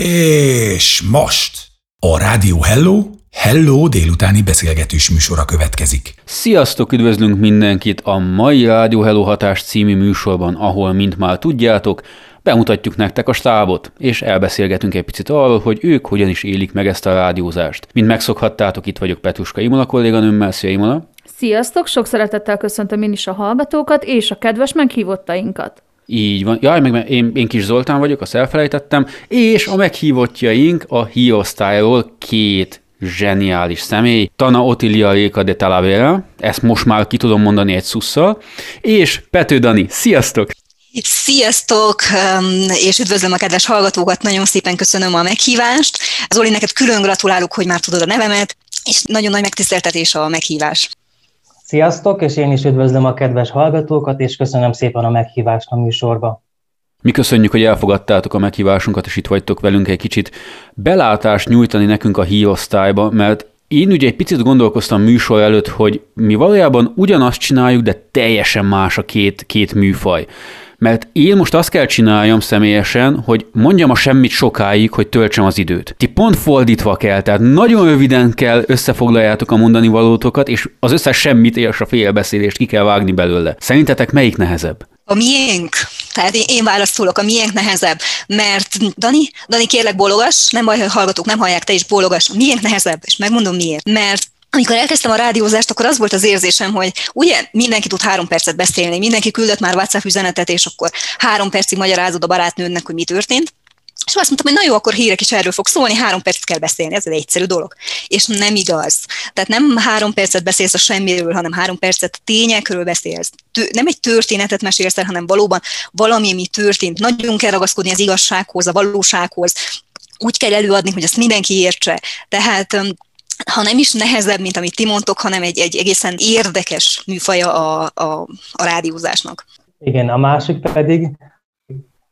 És most a Rádió Hello, Hello délutáni beszélgetős műsora következik. Sziasztok, üdvözlünk mindenkit a mai Rádió Hello hatás című műsorban, ahol, mint már tudjátok, bemutatjuk nektek a stábot, és elbeszélgetünk egy picit arról, hogy ők hogyan is élik meg ezt a rádiózást. Mint megszokhattátok, itt vagyok Petuska Imola kolléganőmmel, szia Imola! Sziasztok, sok szeretettel köszöntöm én is a hallgatókat és a kedves meghívottainkat. Így van. Jaj, meg én, én kis Zoltán vagyok, azt elfelejtettem, és a meghívottjaink a Hiosztályról két zseniális személy, Tana Otilia Réka de Talavera, ezt most már ki tudom mondani egy szusszal, és Pető Dani, sziasztok! Sziasztok, és üdvözlöm a kedves hallgatókat, nagyon szépen köszönöm a meghívást. Zoli, neked külön gratulálok, hogy már tudod a nevemet, és nagyon nagy megtiszteltetés a meghívás. Sziasztok, és én is üdvözlöm a kedves hallgatókat, és köszönöm szépen a meghívást a műsorba. Mi köszönjük, hogy elfogadtátok a meghívásunkat, és itt vagytok velünk egy kicsit belátást nyújtani nekünk a hírosztályba, mert én ugye egy picit gondolkoztam műsor előtt, hogy mi valójában ugyanazt csináljuk, de teljesen más a két, két műfaj. Mert én most azt kell csináljam személyesen, hogy mondjam a semmit sokáig, hogy töltsem az időt. Ti pont fordítva kell, tehát nagyon röviden kell összefoglaljátok a mondani valótokat, és az összes semmit és a félbeszélést ki kell vágni belőle. Szerintetek melyik nehezebb? A miénk. Tehát én, én válaszolok, a miénk nehezebb. Mert Dani, Dani kérlek bólogas, nem baj, hogy hallgatók nem hallják, te is bólogas. A miénk nehezebb, és megmondom miért. Mert amikor elkezdtem a rádiózást, akkor az volt az érzésem, hogy ugye mindenki tud három percet beszélni, mindenki küldött már WhatsApp üzenetet, és akkor három percig magyarázod a barátnőnek, hogy mi történt. És azt mondtam, hogy na jó, akkor hírek is erről fog szólni, három percet kell beszélni, ez egy egyszerű dolog. És nem igaz. Tehát nem három percet beszélsz a semmiről, hanem három percet tényekről beszélsz. Nem egy történetet mesélsz el, hanem valóban valami, ami történt. Nagyon kell ragaszkodni az igazsághoz, a valósághoz. Úgy kell előadni, hogy azt mindenki értse. Tehát ha nem is nehezebb, mint amit ti mondtok, hanem egy, egy egészen érdekes műfaja a, a, a rádiózásnak. Igen, a másik pedig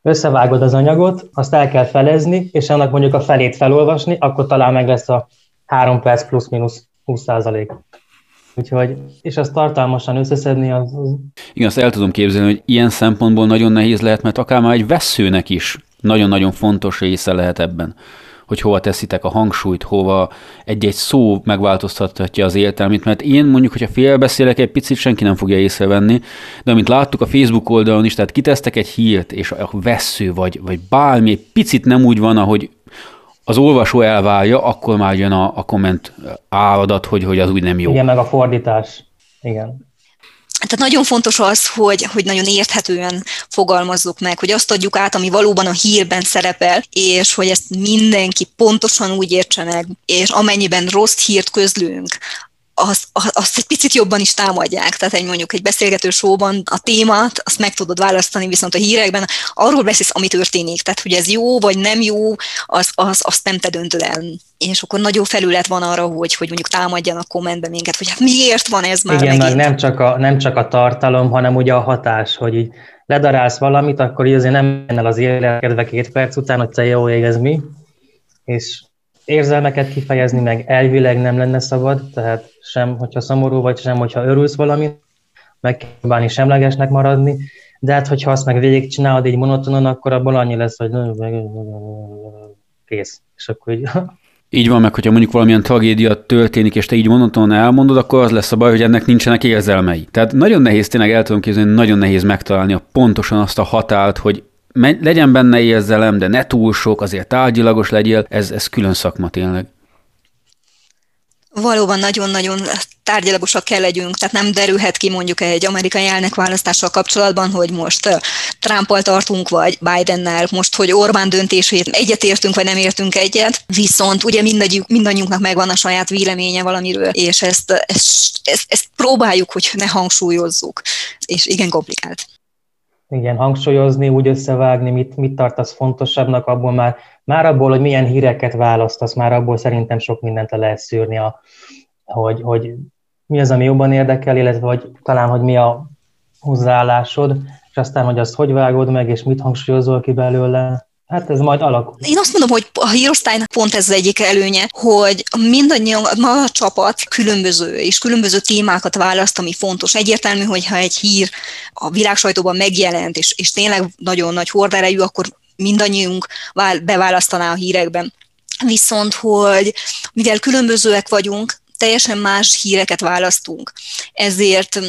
összevágod az anyagot, azt el kell felezni, és annak mondjuk a felét felolvasni, akkor talán meg lesz a három perc plusz-minusz 20 százalék. Úgyhogy, és azt tartalmasan összeszedni, az, az... Igen, azt el tudom képzelni, hogy ilyen szempontból nagyon nehéz lehet, mert akár már egy veszőnek is nagyon-nagyon fontos része lehet ebben hogy hova teszitek a hangsúlyt, hova egy-egy szó megváltoztathatja az értelmét, mert én mondjuk, hogyha félbeszélek egy picit, senki nem fogja észrevenni, de amit láttuk a Facebook oldalon is, tehát kitesztek egy hírt, és a vesző, vagy, vagy bármi egy picit nem úgy van, ahogy az olvasó elvárja, akkor már jön a, a komment áradat, hogy, hogy az úgy nem jó. Igen, meg a fordítás. Igen. Tehát nagyon fontos az, hogy, hogy nagyon érthetően fogalmazzuk meg, hogy azt adjuk át, ami valóban a hírben szerepel, és hogy ezt mindenki pontosan úgy értse meg, és amennyiben rossz hírt közlünk, azt, azt egy picit jobban is támadják. Tehát egy mondjuk egy beszélgető showban a témát, azt meg tudod választani, viszont a hírekben arról beszélsz, ami történik. Tehát, hogy ez jó vagy nem jó, az, az, azt nem te döntöd el. És akkor nagyobb felület van arra, hogy, hogy mondjuk támadjanak kommentben minket, hogy hát miért van ez már Igen, megint. nem csak, a, nem csak a tartalom, hanem ugye a hatás, hogy így ledarálsz valamit, akkor így azért nem el az életkedve két perc után, hogy te jó ég, ez mi, és érzelmeket kifejezni, meg elvileg nem lenne szabad, tehát sem, hogyha szomorú vagy, sem, hogyha örülsz valamit, meg kell semlegesnek maradni, de hát, hogyha azt meg végigcsinálod így monotonon, akkor abból annyi lesz, hogy kész. És akkor így... Így van, meg hogyha mondjuk valamilyen tragédia történik, és te így monotonon elmondod, akkor az lesz a baj, hogy ennek nincsenek érzelmei. Tehát nagyon nehéz tényleg el tudom képzelni, nagyon nehéz megtalálni a pontosan azt a határt, hogy legyen benne érzelem, de ne túl sok, azért tárgyilagos legyél, ez, ez külön szakma tényleg. Valóban nagyon-nagyon tárgyalagosak kell legyünk, tehát nem derülhet ki mondjuk egy amerikai elnökválasztással kapcsolatban, hogy most Trumpal tartunk, vagy Bidennel, most, hogy Orbán döntését egyetértünk, vagy nem értünk egyet, viszont ugye mindannyiunknak megvan a saját véleménye valamiről, és ezt, ezt, ezt, ezt próbáljuk, hogy ne hangsúlyozzuk, és igen komplikált igen, hangsúlyozni, úgy összevágni, mit, mit tartasz fontosabbnak, abból már, már abból, hogy milyen híreket választasz, már abból szerintem sok mindent le lehet szűrni, a, hogy, hogy mi az, ami jobban érdekel, illetve hogy talán, hogy mi a hozzáállásod, és aztán, hogy azt hogy vágod meg, és mit hangsúlyozol ki belőle. Hát ez majd alakul. Én azt mondom, hogy a hírosztálynak pont ez az egyik előnye, hogy mindannyian, ma a csapat különböző és különböző témákat választ, ami fontos. Egyértelmű, hogy ha egy hír a világsajtóban megjelent, és, és tényleg nagyon nagy horderejű, akkor mindannyiunk beválasztaná a hírekben. Viszont, hogy mivel különbözőek vagyunk, teljesen más híreket választunk. Ezért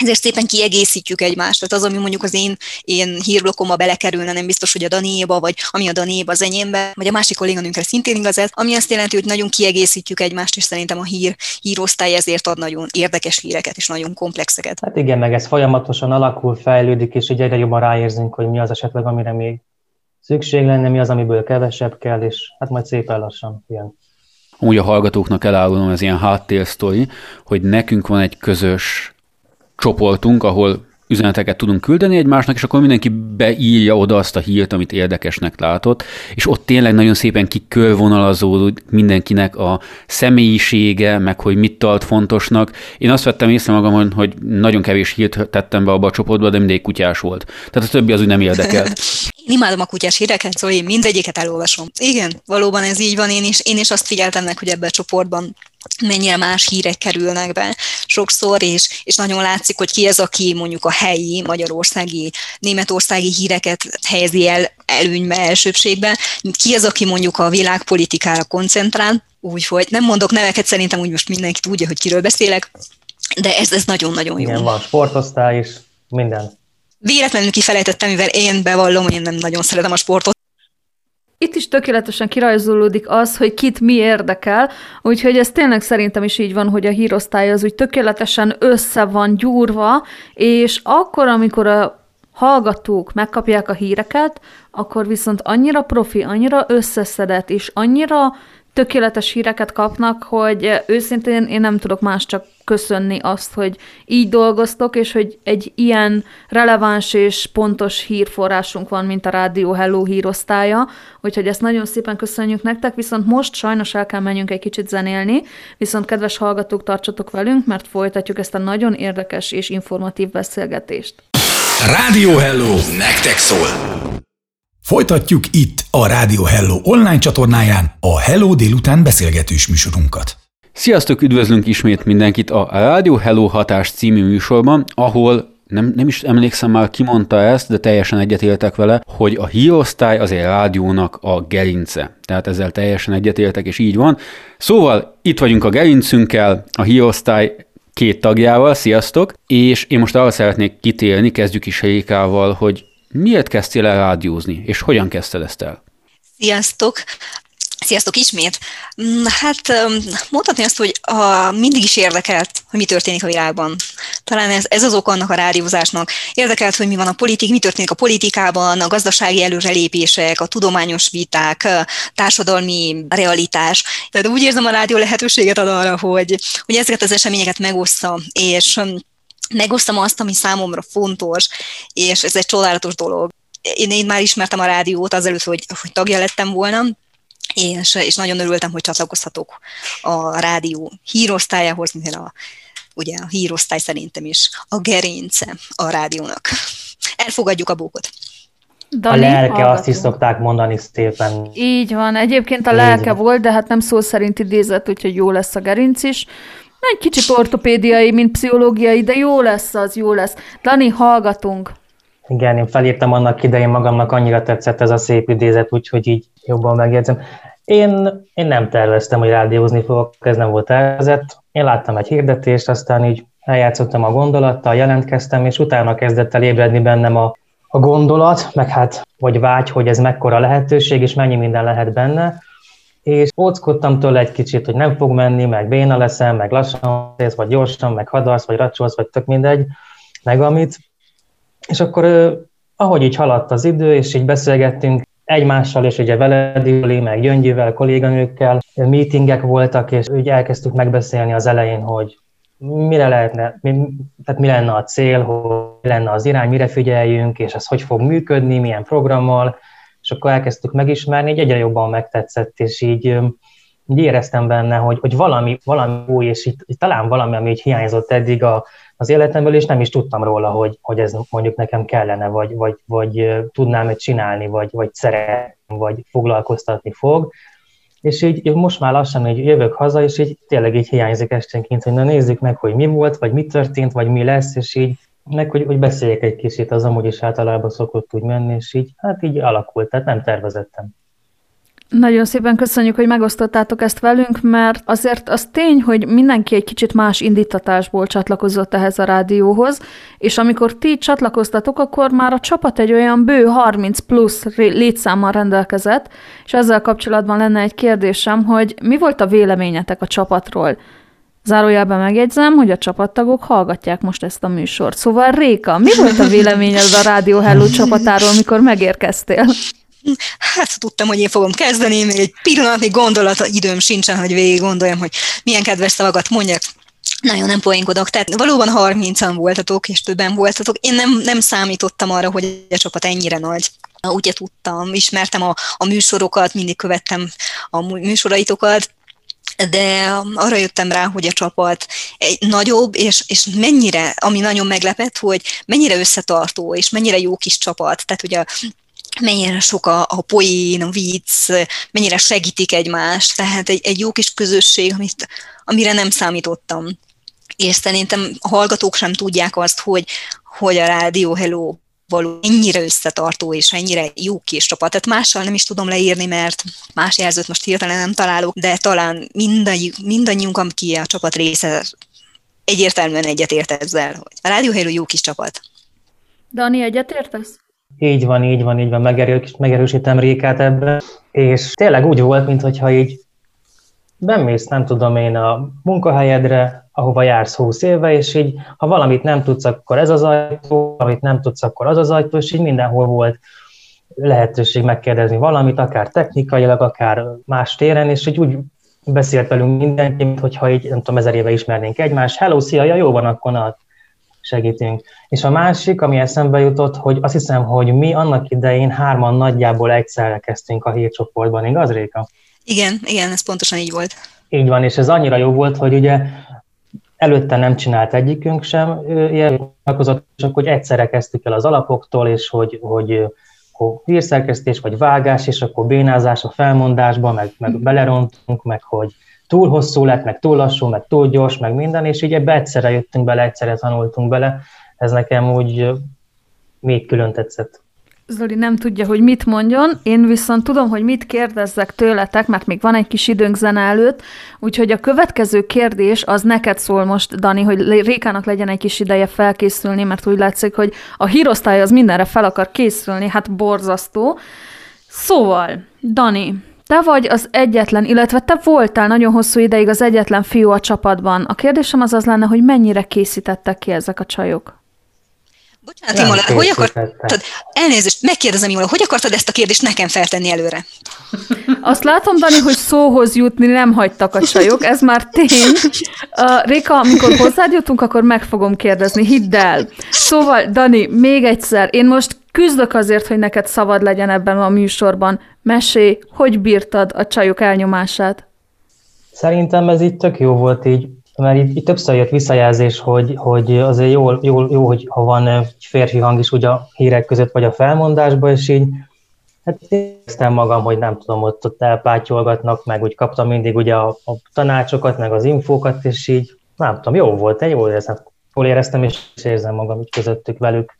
ezért szépen kiegészítjük egymást. Tehát az, ami mondjuk az én, én hírblokkomba belekerülne, nem biztos, hogy a Danéba, vagy ami a Danéba az enyémbe, vagy a másik kolléganőnkre szintén igaz ez, ami azt jelenti, hogy nagyon kiegészítjük egymást, és szerintem a hír, hírosztály ezért ad nagyon érdekes híreket, és nagyon komplexeket. Hát igen, meg ez folyamatosan alakul, fejlődik, és így egyre jobban ráérzünk, hogy mi az esetleg, amire még szükség lenne, mi az, amiből kevesebb kell, és hát majd szépen lassan ilyen úgy a hallgatóknak elárulom, ez ilyen háttérsztori, hogy nekünk van egy közös csoportunk, ahol üzeneteket tudunk küldeni egymásnak, és akkor mindenki beírja oda azt a hírt, amit érdekesnek látott, és ott tényleg nagyon szépen kikörvonalazódik mindenkinek a személyisége, meg hogy mit tart fontosnak. Én azt vettem észre magamon, hogy nagyon kevés hírt tettem be abba a csoportba, de mindegy kutyás volt. Tehát a többi az úgy nem érdekelt. Én imádom a kutyás híreket, szóval én mindegyiket elolvasom. Igen, valóban ez így van, én is, én is azt figyeltem meg, hogy ebben a csoportban mennyire más hírek kerülnek be sokszor, és, és nagyon látszik, hogy ki az, aki mondjuk a helyi, magyarországi, németországi híreket helyezi el előnybe, elsőbségbe, ki az, aki mondjuk a világpolitikára koncentrál, úgyhogy nem mondok neveket, szerintem úgy most mindenki tudja, hogy kiről beszélek, de ez, ez nagyon-nagyon jó. Igen, van sportosztály is, minden. Véletlenül kifelejtettem, mivel én bevallom, én nem nagyon szeretem a sportot, itt is tökéletesen kirajzolódik az, hogy kit mi érdekel, úgyhogy ez tényleg szerintem is így van, hogy a hírosztály az úgy tökéletesen össze van gyúrva, és akkor, amikor a hallgatók megkapják a híreket, akkor viszont annyira profi, annyira összeszedett, és annyira tökéletes híreket kapnak, hogy őszintén én nem tudok más csak köszönni azt, hogy így dolgoztok, és hogy egy ilyen releváns és pontos hírforrásunk van, mint a Rádió Hello hírosztálya, úgyhogy ezt nagyon szépen köszönjük nektek, viszont most sajnos el kell menjünk egy kicsit zenélni, viszont kedves hallgatók, tartsatok velünk, mert folytatjuk ezt a nagyon érdekes és informatív beszélgetést. Rádió Hello, nektek szól! Folytatjuk itt a Rádió Hello online csatornáján a Hello délután beszélgetős műsorunkat. Sziasztok, üdvözlünk ismét mindenkit a Rádió Hello hatás című műsorban, ahol nem, nem is emlékszem már, ki mondta ezt, de teljesen egyetértek vele, hogy a hírosztály az egy rádiónak a gerince. Tehát ezzel teljesen egyetértek, és így van. Szóval itt vagyunk a gerincünkkel, a hírosztály két tagjával, sziasztok, és én most arra szeretnék kitérni, kezdjük is Rékával, hogy Miért kezdtél el rádiózni, és hogyan kezdted ezt el? Sziasztok! Sziasztok ismét! Mm, hát mondhatni azt, hogy a, mindig is érdekelt, hogy mi történik a világban. Talán ez, ez az ok annak a rádiózásnak. Érdekelt, hogy mi van a politik, mi történik a politikában, a gazdasági előrelépések, a tudományos viták, a társadalmi realitás. Tehát úgy érzem, a rádió lehetőséget ad arra, hogy, hogy ezeket az eseményeket megossza, és megosztam azt, ami számomra fontos, és ez egy csodálatos dolog. Én, én már ismertem a rádiót azelőtt, hogy, hogy tagja lettem volna, és, és nagyon örültem, hogy csatlakozhatok a rádió hírosztályához, mivel a, ugye a hírosztály szerintem is a gerince a rádiónak. Elfogadjuk a bókot. Dani, a lelke, hallgató. azt is szokták mondani szépen. Így van. Egyébként a lelke volt, de hát nem szó szerint idézett, úgyhogy jó lesz a gerinc is. Egy kicsit ortopédiai, mint pszichológiai, de jó lesz az, jó lesz. Dani, hallgatunk. Igen, én felírtam annak idején magamnak, annyira tetszett ez a szép idézet, úgyhogy így jobban megjegyzem. Én, én nem terveztem, hogy rádiózni fogok, ez nem volt tervezett. Én láttam egy hirdetést, aztán így eljátszottam a gondolattal, jelentkeztem, és utána kezdett el ébredni bennem a, a gondolat, meg hát, vagy vágy, hogy ez mekkora lehetőség, és mennyi minden lehet benne és óckodtam tőle egy kicsit, hogy nem fog menni, meg béna leszem, meg lassan ész, vagy gyorsan, meg hadarsz, vagy racsolsz, vagy tök mindegy, meg amit. És akkor ahogy így haladt az idő, és így beszélgettünk egymással, és ugye veled, Juli, meg Gyöngyivel, kolléganőkkel, meetingek voltak, és úgy elkezdtük megbeszélni az elején, hogy mire lehetne, mi, tehát mi lenne a cél, hogy lenne az irány, mire figyeljünk, és ez hogy fog működni, milyen programmal, és akkor elkezdtük megismerni, így egyre jobban megtetszett, és így, így éreztem benne, hogy, hogy valami, valami új, és így, így talán valami, ami így hiányzott eddig a, az életemből, és nem is tudtam róla, hogy, hogy ez mondjuk nekem kellene, vagy, vagy, vagy tudnám ezt csinálni, vagy, vagy szeretném, vagy foglalkoztatni fog. És így most már lassan így jövök haza, és így tényleg így hiányzik esténként, hogy na nézzük meg, hogy mi volt, vagy mi történt, vagy mi lesz, és így meg hogy, hogy beszéljek egy kicsit, az amúgy is általában szokott úgy menni, és így, hát így alakult, tehát nem tervezettem. Nagyon szépen köszönjük, hogy megosztottátok ezt velünk, mert azért az tény, hogy mindenki egy kicsit más indítatásból csatlakozott ehhez a rádióhoz, és amikor ti csatlakoztatok, akkor már a csapat egy olyan bő 30 plusz létszámmal rendelkezett, és ezzel kapcsolatban lenne egy kérdésem, hogy mi volt a véleményetek a csapatról? Zárójelben megjegyzem, hogy a csapattagok hallgatják most ezt a műsort. Szóval Réka, mi volt a véleményed a Rádió Hello csapatáról, mikor megérkeztél? Hát tudtam, hogy én fogom kezdeni, még egy pillanatnyi gondolat, időm sincsen, hogy végig gondoljam, hogy milyen kedves szavakat mondjak. Nagyon nem poénkodok, tehát valóban 30-an voltatok, és többen voltatok. Én nem, nem számítottam arra, hogy a csapat ennyire nagy. Ugye tudtam, ismertem a, a műsorokat, mindig követtem a műsoraitokat, de arra jöttem rá, hogy a csapat egy nagyobb, és, és mennyire, ami nagyon meglepett, hogy mennyire összetartó, és mennyire jó kis csapat. Tehát ugye mennyire sok a, a poén, a vicc, mennyire segítik egymást, tehát egy, egy jó kis közösség, amit, amire nem számítottam. És szerintem a hallgatók sem tudják azt, hogy, hogy a Rádió Hello való ennyire összetartó és ennyire jó kis csapat. Tehát mással nem is tudom leírni, mert más jelzőt most hirtelen nem találok, de talán mindannyiunk, aki a csapat része, egyértelműen egyetért ezzel, hogy a Rádió Hello jó kis csapat. Dani, egyetértesz? Így van, így van, így van, megerős, megerősítem Rékát ebben, és tényleg úgy volt, mintha így bemész, nem tudom én, a munkahelyedre, ahova jársz 20 éve, és így, ha valamit nem tudsz, akkor ez az ajtó, amit nem tudsz, akkor az az ajtó, és így mindenhol volt lehetőség megkérdezni valamit, akár technikailag, akár más téren, és így úgy beszélt velünk mindenki, mintha így, nem tudom, ezer éve ismernénk egymást. Hello, szia, ja, jó van, akkor na, segítünk. És a másik, ami eszembe jutott, hogy azt hiszem, hogy mi annak idején hárman nagyjából egyszerre kezdtünk a hírcsoportban, igaz, Réka? Igen, igen, ez pontosan így volt. Így van, és ez annyira jó volt, hogy ugye előtte nem csinált egyikünk sem ilyen és akkor egyszerre kezdtük el az alapoktól, és hogy, hogy hogy hírszerkesztés, vagy vágás, és akkor bénázás a felmondásba, meg, meg belerontunk, meg hogy túl hosszú lett, meg túl lassú, meg túl gyors, meg minden, és így ebbe egyszerre jöttünk bele, egyszerre tanultunk bele. Ez nekem úgy még külön tetszett. Zoli nem tudja, hogy mit mondjon, én viszont tudom, hogy mit kérdezzek tőletek, mert még van egy kis időnk zene előtt, úgyhogy a következő kérdés az neked szól most, Dani, hogy Rékának legyen egy kis ideje felkészülni, mert úgy látszik, hogy a hírosztály az mindenre fel akar készülni, hát borzasztó. Szóval, Dani, te vagy az egyetlen, illetve te voltál nagyon hosszú ideig az egyetlen fiú a csapatban. A kérdésem az az lenne, hogy mennyire készítettek ki ezek a csajok? Bocsánat, Imola, hogy akartad, elnézést, megkérdezem Imola, hogy akartad ezt a kérdést nekem feltenni előre? Azt látom, Dani, hogy szóhoz jutni nem hagytak a csajok, ez már tény. Uh, Réka, amikor hozzád jutunk, akkor meg fogom kérdezni, hidd el. Szóval, Dani, még egyszer, én most küzdök azért, hogy neked szabad legyen ebben a műsorban. Mesélj, hogy bírtad a csajok elnyomását? Szerintem ez itt tök jó volt így, mert itt, itt többször jött visszajelzés, hogy, hogy azért jó, jó, jó, hogy ha van egy férfi hang is ugye a hírek között, vagy a felmondásban, és így hát éreztem magam, hogy nem tudom, ott, ott elpátyolgatnak, meg úgy kaptam mindig ugye a, a tanácsokat, meg az infókat, és így nem tudom, jó volt, egy jól éreztem, jól éreztem, és érzem magam így közöttük velük.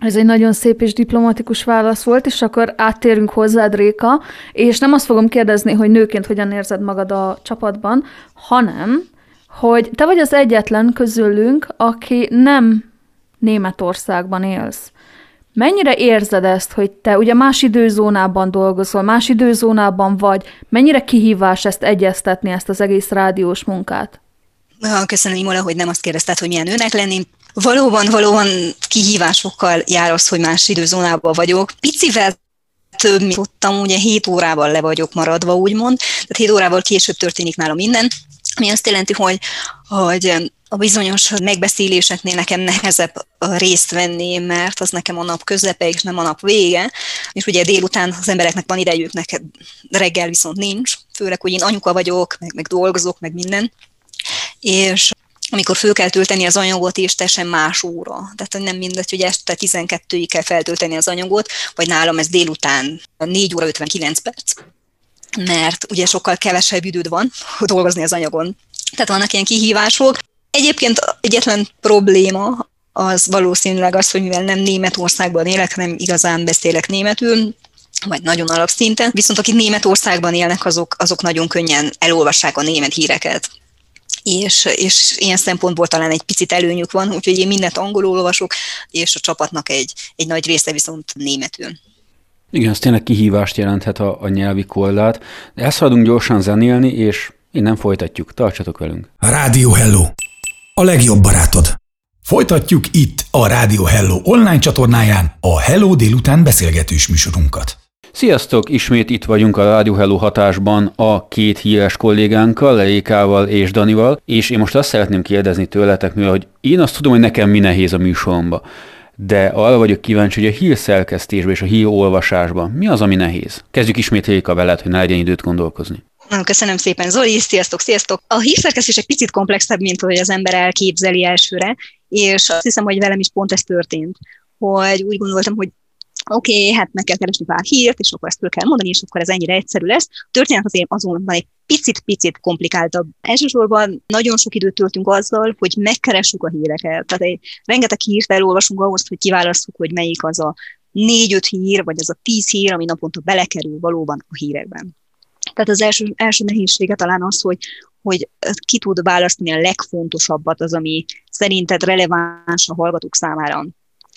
Ez egy nagyon szép és diplomatikus válasz volt, és akkor áttérünk hozzád, Réka, és nem azt fogom kérdezni, hogy nőként hogyan érzed magad a csapatban, hanem, hogy te vagy az egyetlen közülünk, aki nem Németországban élsz. Mennyire érzed ezt, hogy te ugye más időzónában dolgozol, más időzónában vagy, mennyire kihívás ezt egyeztetni, ezt az egész rádiós munkát? Köszönöm, Imola, hogy nem azt kérdezted, hogy milyen nőnek lenni. Valóban, valóban kihívásokkal jár az, hogy más időzónában vagyok. Picivel több, mint tudtam, ugye 7 órával le vagyok maradva, úgymond, tehát 7 órával később történik nálam minden, ami azt jelenti, hogy, hogy a bizonyos megbeszéléseknél nekem nehezebb részt venni, mert az nekem a nap közepe és nem a nap vége, és ugye délután az embereknek van idejük, neked reggel viszont nincs, főleg, hogy én anyuka vagyok, meg, meg dolgozok, meg minden, és amikor föl kell tölteni az anyagot, és teljesen más óra. Tehát nem mindegy, hogy este 12-ig kell feltölteni az anyagot, vagy nálam ez délután 4 óra 59 perc. Mert ugye sokkal kevesebb időd van dolgozni az anyagon. Tehát vannak ilyen kihívások. Egyébként egyetlen probléma, az valószínűleg az, hogy mivel nem Németországban élek, hanem igazán beszélek németül, vagy nagyon alapszinten, viszont akik Németországban élnek, azok, azok nagyon könnyen elolvassák a német híreket és, és ilyen szempontból talán egy picit előnyük van, úgyhogy én mindent angolul olvasok, és a csapatnak egy, egy nagy része viszont németül. Igen, ez tényleg kihívást jelenthet a, a nyelvi kollát. De ezt gyorsan zenélni, és innen folytatjuk. Tartsatok velünk. Rádió Hello. A legjobb barátod. Folytatjuk itt a Rádió Hello online csatornáján a Hello délután beszélgetős műsorunkat. Sziasztok! Ismét itt vagyunk a Rádió Hello hatásban a két híres kollégánkkal, Leikával és Danival, és én most azt szeretném kérdezni tőletek, mivel hogy én azt tudom, hogy nekem mi nehéz a műsoromba, de arra vagyok kíváncsi, hogy a hír szerkesztésben és a hír olvasásban mi az, ami nehéz? Kezdjük ismét Léka veled, hogy ne legyen időt gondolkozni. Köszönöm szépen, Zoli, sziasztok, sziasztok! A hírszerkesztés egy picit komplexebb, mint hogy az ember elképzeli elsőre, és azt hiszem, hogy velem is pont ez történt, hogy úgy gondoltam, hogy oké, okay, hát meg kell keresni pár hírt, és akkor ezt föl kell mondani, és akkor ez ennyire egyszerű lesz. A történet azért azonban egy picit-picit komplikáltabb. Elsősorban nagyon sok időt töltünk azzal, hogy megkeressük a híreket. Tehát egy, rengeteg hírt elolvasunk ahhoz, hogy kiválasztjuk, hogy melyik az a négy-öt hír, vagy az a tíz hír, ami naponta belekerül valóban a hírekben. Tehát az első, első nehézsége talán az, hogy, hogy ki tud választani a legfontosabbat, az, ami szerinted releváns a hallgatók számára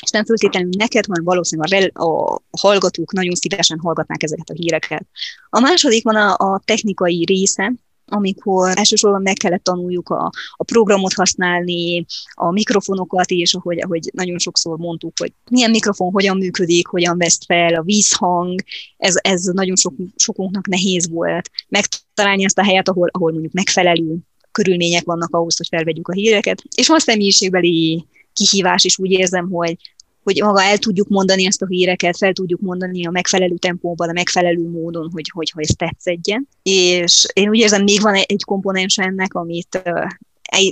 és nem föltétlenül neked, hanem valószínűleg a, a hallgatók nagyon szívesen hallgatnák ezeket a híreket. A második van a, a technikai része, amikor elsősorban meg kellett tanuljuk a, a programot használni, a mikrofonokat is, ahogy, ahogy nagyon sokszor mondtuk, hogy milyen mikrofon hogyan működik, hogyan vesz fel, a vízhang, ez, ez nagyon sok, sokunknak nehéz volt. Megtalálni ezt a helyet, ahol, ahol mondjuk megfelelő körülmények vannak ahhoz, hogy felvegyük a híreket. És van személyiségbeli kihívás is úgy érzem, hogy, hogy maga el tudjuk mondani ezt a híreket, fel tudjuk mondani a megfelelő tempóban, a megfelelő módon, hogy, hogy, hogy ez tetszedjen. És én úgy érzem, még van egy komponens ennek, amit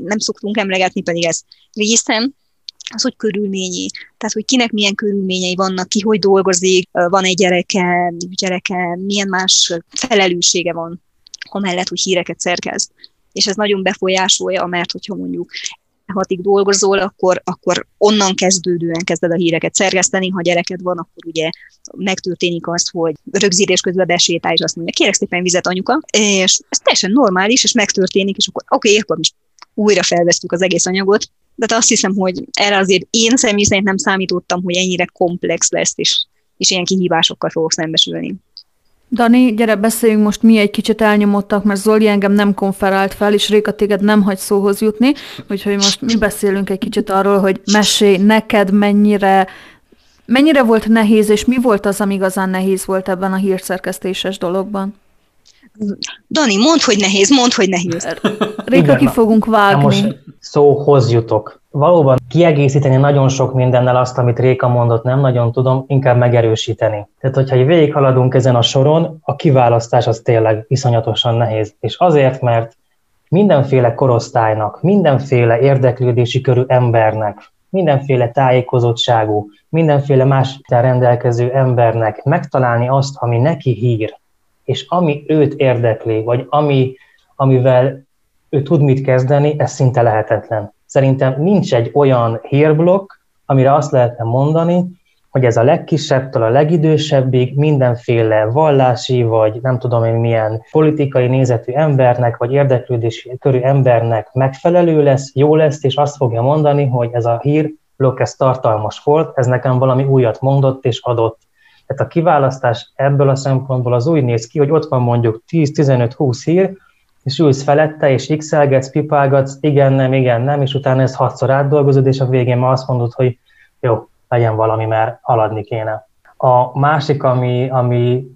nem szoktunk emlegetni, pedig ez részem, az, hogy körülményi. Tehát, hogy kinek milyen körülményei vannak, ki hogy dolgozik, van egy gyereke, gyereke, milyen más felelőssége van, amellett, hogy híreket szerkez. És ez nagyon befolyásolja, mert hogyha mondjuk hatig dolgozol, akkor, akkor onnan kezdődően kezded a híreket szerkeszteni, ha gyereked van, akkor ugye megtörténik az, hogy rögzítés közben besétál, és azt mondja, kérek szépen vizet anyuka, és ez teljesen normális, és megtörténik, és akkor oké, okay, akkor most újra felvesztük az egész anyagot, de azt hiszem, hogy erre azért én személy szerint nem számítottam, hogy ennyire komplex lesz, és, és ilyen kihívásokkal fogok szembesülni. Dani, gyere beszéljünk most mi egy kicsit elnyomottak, mert Zoli engem nem konferált fel, és Réka téged nem hagy szóhoz jutni, úgyhogy most mi beszélünk egy kicsit arról, hogy mesélj neked mennyire mennyire volt nehéz, és mi volt az, ami igazán nehéz volt ebben a hírszerkesztéses dologban? Dani, mondd, hogy nehéz, mondd, hogy nehéz. Réka, ki fogunk vágni. Most szóhoz jutok. Valóban kiegészíteni nagyon sok mindennel azt, amit Réka mondott, nem nagyon tudom, inkább megerősíteni. Tehát, hogyha végighaladunk ezen a soron, a kiválasztás az tényleg iszonyatosan nehéz. És azért, mert mindenféle korosztálynak, mindenféle érdeklődési körű embernek, mindenféle tájékozottságú, mindenféle más rendelkező embernek megtalálni azt, ami neki hír, és ami őt érdekli, vagy ami, amivel ő tud mit kezdeni, ez szinte lehetetlen. Szerintem nincs egy olyan hírblokk, amire azt lehetne mondani, hogy ez a legkisebbtől a legidősebbig mindenféle vallási, vagy nem tudom én milyen politikai nézetű embernek, vagy érdeklődési körű embernek megfelelő lesz, jó lesz, és azt fogja mondani, hogy ez a hírblokk, ez tartalmas volt, ez nekem valami újat mondott és adott. Tehát a kiválasztás ebből a szempontból az úgy néz ki, hogy ott van mondjuk 10-15-20 hír, és ülsz felette, és x pipálgatsz, igen, nem, igen, nem, és utána ezt hatszor átdolgozod, és a végén már azt mondod, hogy jó, legyen valami, mert haladni kéne. A másik, ami, ami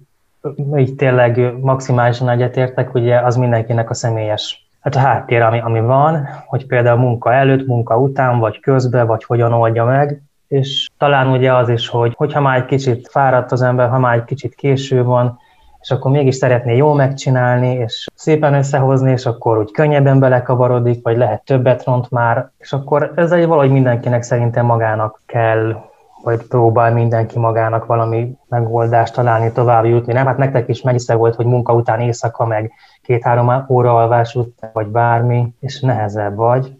így tényleg maximálisan egyetértek, ugye az mindenkinek a személyes hát a háttér, ami, ami van, hogy például munka előtt, munka után, vagy közben, vagy hogyan oldja meg, és talán ugye az is, hogy hogyha már egy kicsit fáradt az ember, ha már egy kicsit késő van, és akkor mégis szeretné jól megcsinálni, és szépen összehozni, és akkor úgy könnyebben belekavarodik, vagy lehet többet ront már, és akkor ez egy valahogy mindenkinek szerintem magának kell vagy próbál mindenki magának valami megoldást találni, tovább jutni. Nem, hát nektek is megsze volt, hogy munka után éjszaka, meg két-három óra alvás után, vagy bármi, és nehezebb vagy.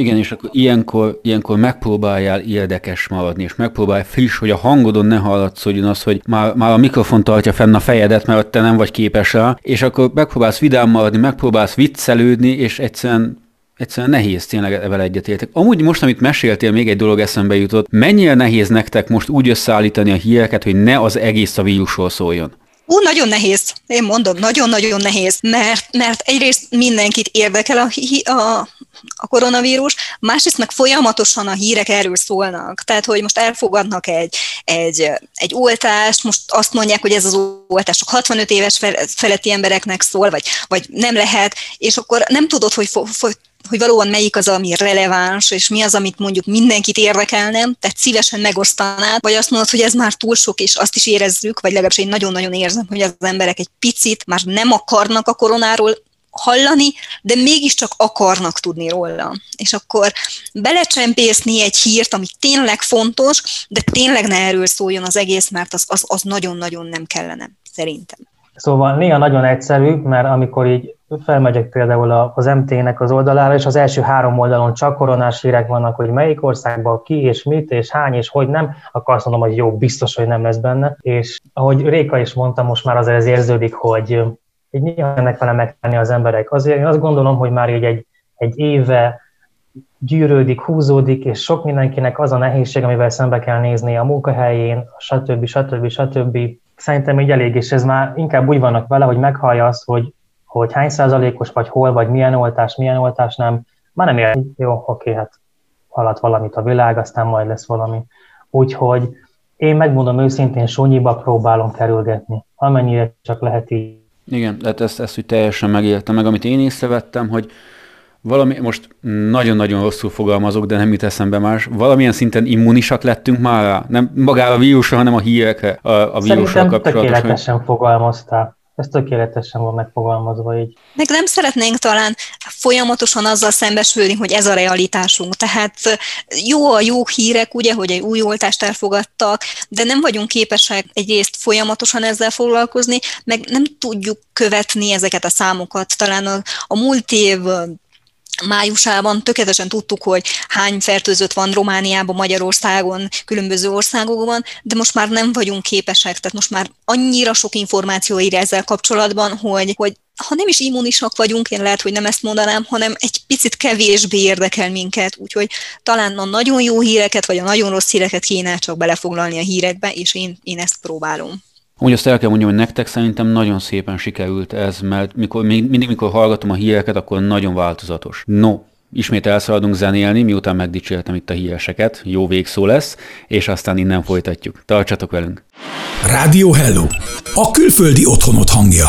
Igen, és akkor ilyenkor, ilyenkor megpróbáljál érdekes maradni, és megpróbálj friss, hogy a hangodon ne hallatszódjon az, hogy már, már a mikrofon tartja fenn a fejedet, mert te nem vagy képes rá, és akkor megpróbálsz vidám maradni, megpróbálsz viccelődni, és egyszerűen egyszerűen nehéz tényleg vele egyetértek. Amúgy most, amit meséltél, még egy dolog eszembe jutott. Mennyire nehéz nektek most úgy összeállítani a híreket, hogy ne az egész a vírusról szóljon? Ú, nagyon nehéz. Én mondom, nagyon-nagyon nehéz, mert, mert egyrészt mindenkit érdekel a, a, a koronavírus, másrészt meg folyamatosan a hírek erről szólnak. Tehát, hogy most elfogadnak egy, egy, egy oltást, most azt mondják, hogy ez az oltás csak 65 éves feletti embereknek szól, vagy, vagy nem lehet, és akkor nem tudod, hogy fo, hogy valóban melyik az, ami releváns, és mi az, amit mondjuk mindenkit érdekelne, tehát szívesen megosztanád, vagy azt mondod, hogy ez már túl sok, és azt is érezzük, vagy legalábbis én nagyon-nagyon érzem, hogy az emberek egy picit már nem akarnak a koronáról hallani, de mégiscsak akarnak tudni róla. És akkor belecsempészni egy hírt, ami tényleg fontos, de tényleg ne erről szóljon az egész, mert az, az, az nagyon-nagyon nem kellene, szerintem. Szóval néha nagyon egyszerű, mert amikor így felmegyek például az MT-nek az oldalára, és az első három oldalon csak koronás hírek vannak, hogy melyik országban ki, és mit, és hány, és hogy nem, akkor azt mondom, hogy jó, biztos, hogy nem lesz benne. És ahogy Réka is mondta, most már azért ez érződik, hogy így néha ennek vele megtenni az emberek. Azért én azt gondolom, hogy már így egy, egy éve gyűrődik, húzódik, és sok mindenkinek az a nehézség, amivel szembe kell nézni a munkahelyén, stb. stb. stb. Szerintem így elég, és ez már inkább úgy vannak vele, hogy meghallja azt, hogy hogy hány százalékos, vagy hol, vagy milyen oltás, milyen oltás nem, már nem ér, jó, oké, hát haladt valamit a világ, aztán majd lesz valami. Úgyhogy én megmondom őszintén, sonyiba próbálom kerülgetni, amennyire csak lehet így. Igen, tehát ezt, ezt hogy teljesen megéltem meg, amit én észrevettem, hogy valami, most nagyon-nagyon rosszul fogalmazok, de nem jut eszembe más, valamilyen szinten immunisak lettünk már Nem magára a vírusra, hanem a hírekre, a, a vírussal kapcsolatosan. tökéletesen fogalmaztál. Ez tökéletesen van megfogalmazva így. Meg nem szeretnénk talán folyamatosan azzal szembesülni, hogy ez a realitásunk. Tehát jó a jó hírek, ugye, hogy egy új oltást elfogadtak, de nem vagyunk képesek egyrészt folyamatosan ezzel foglalkozni, meg nem tudjuk követni ezeket a számokat. Talán a, a múlt év májusában tökéletesen tudtuk, hogy hány fertőzött van Romániában, Magyarországon, különböző országokban, de most már nem vagyunk képesek, tehát most már annyira sok információ ír ezzel kapcsolatban, hogy, hogy ha nem is immunisak vagyunk, én lehet, hogy nem ezt mondanám, hanem egy picit kevésbé érdekel minket, úgyhogy talán a nagyon jó híreket, vagy a nagyon rossz híreket kéne csak belefoglalni a hírekbe, és én, én ezt próbálom. Úgy azt el kell mondjam, hogy nektek szerintem nagyon szépen sikerült ez, mert mikor, mindig, mikor hallgatom a híreket, akkor nagyon változatos. No, ismét elszaladunk zenélni, miután megdicsértem itt a híreseket, jó végszó lesz, és aztán innen folytatjuk. Tartsatok velünk! Rádió Hello! A külföldi otthonot hangja.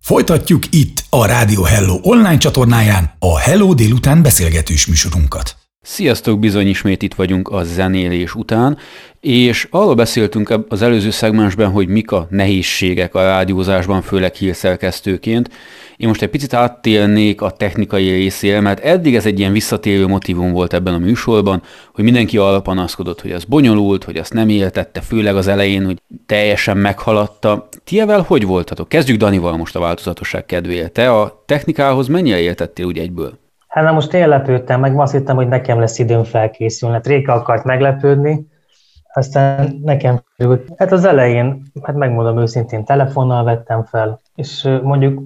Folytatjuk itt a Rádió Hello online csatornáján a Hello délután beszélgetős műsorunkat. Sziasztok, bizony ismét itt vagyunk a zenélés után, és arról beszéltünk az előző szegmensben, hogy mik a nehézségek a rádiózásban, főleg hírszerkesztőként. Én most egy picit áttérnék a technikai részére, mert eddig ez egy ilyen visszatérő motivum volt ebben a műsorban, hogy mindenki arra panaszkodott, hogy ez bonyolult, hogy azt nem értette, főleg az elején, hogy teljesen meghaladta. Ti evel hogy voltatok? Kezdjük Danival most a változatosság kedvéért. Te a technikához mennyire értettél úgy egyből? Hát na most én lepődtem, meg azt hittem, hogy nekem lesz időm felkészülni. Hát Réka akart meglepődni, aztán nekem Hát az elején, hát megmondom őszintén, telefonnal vettem fel, és mondjuk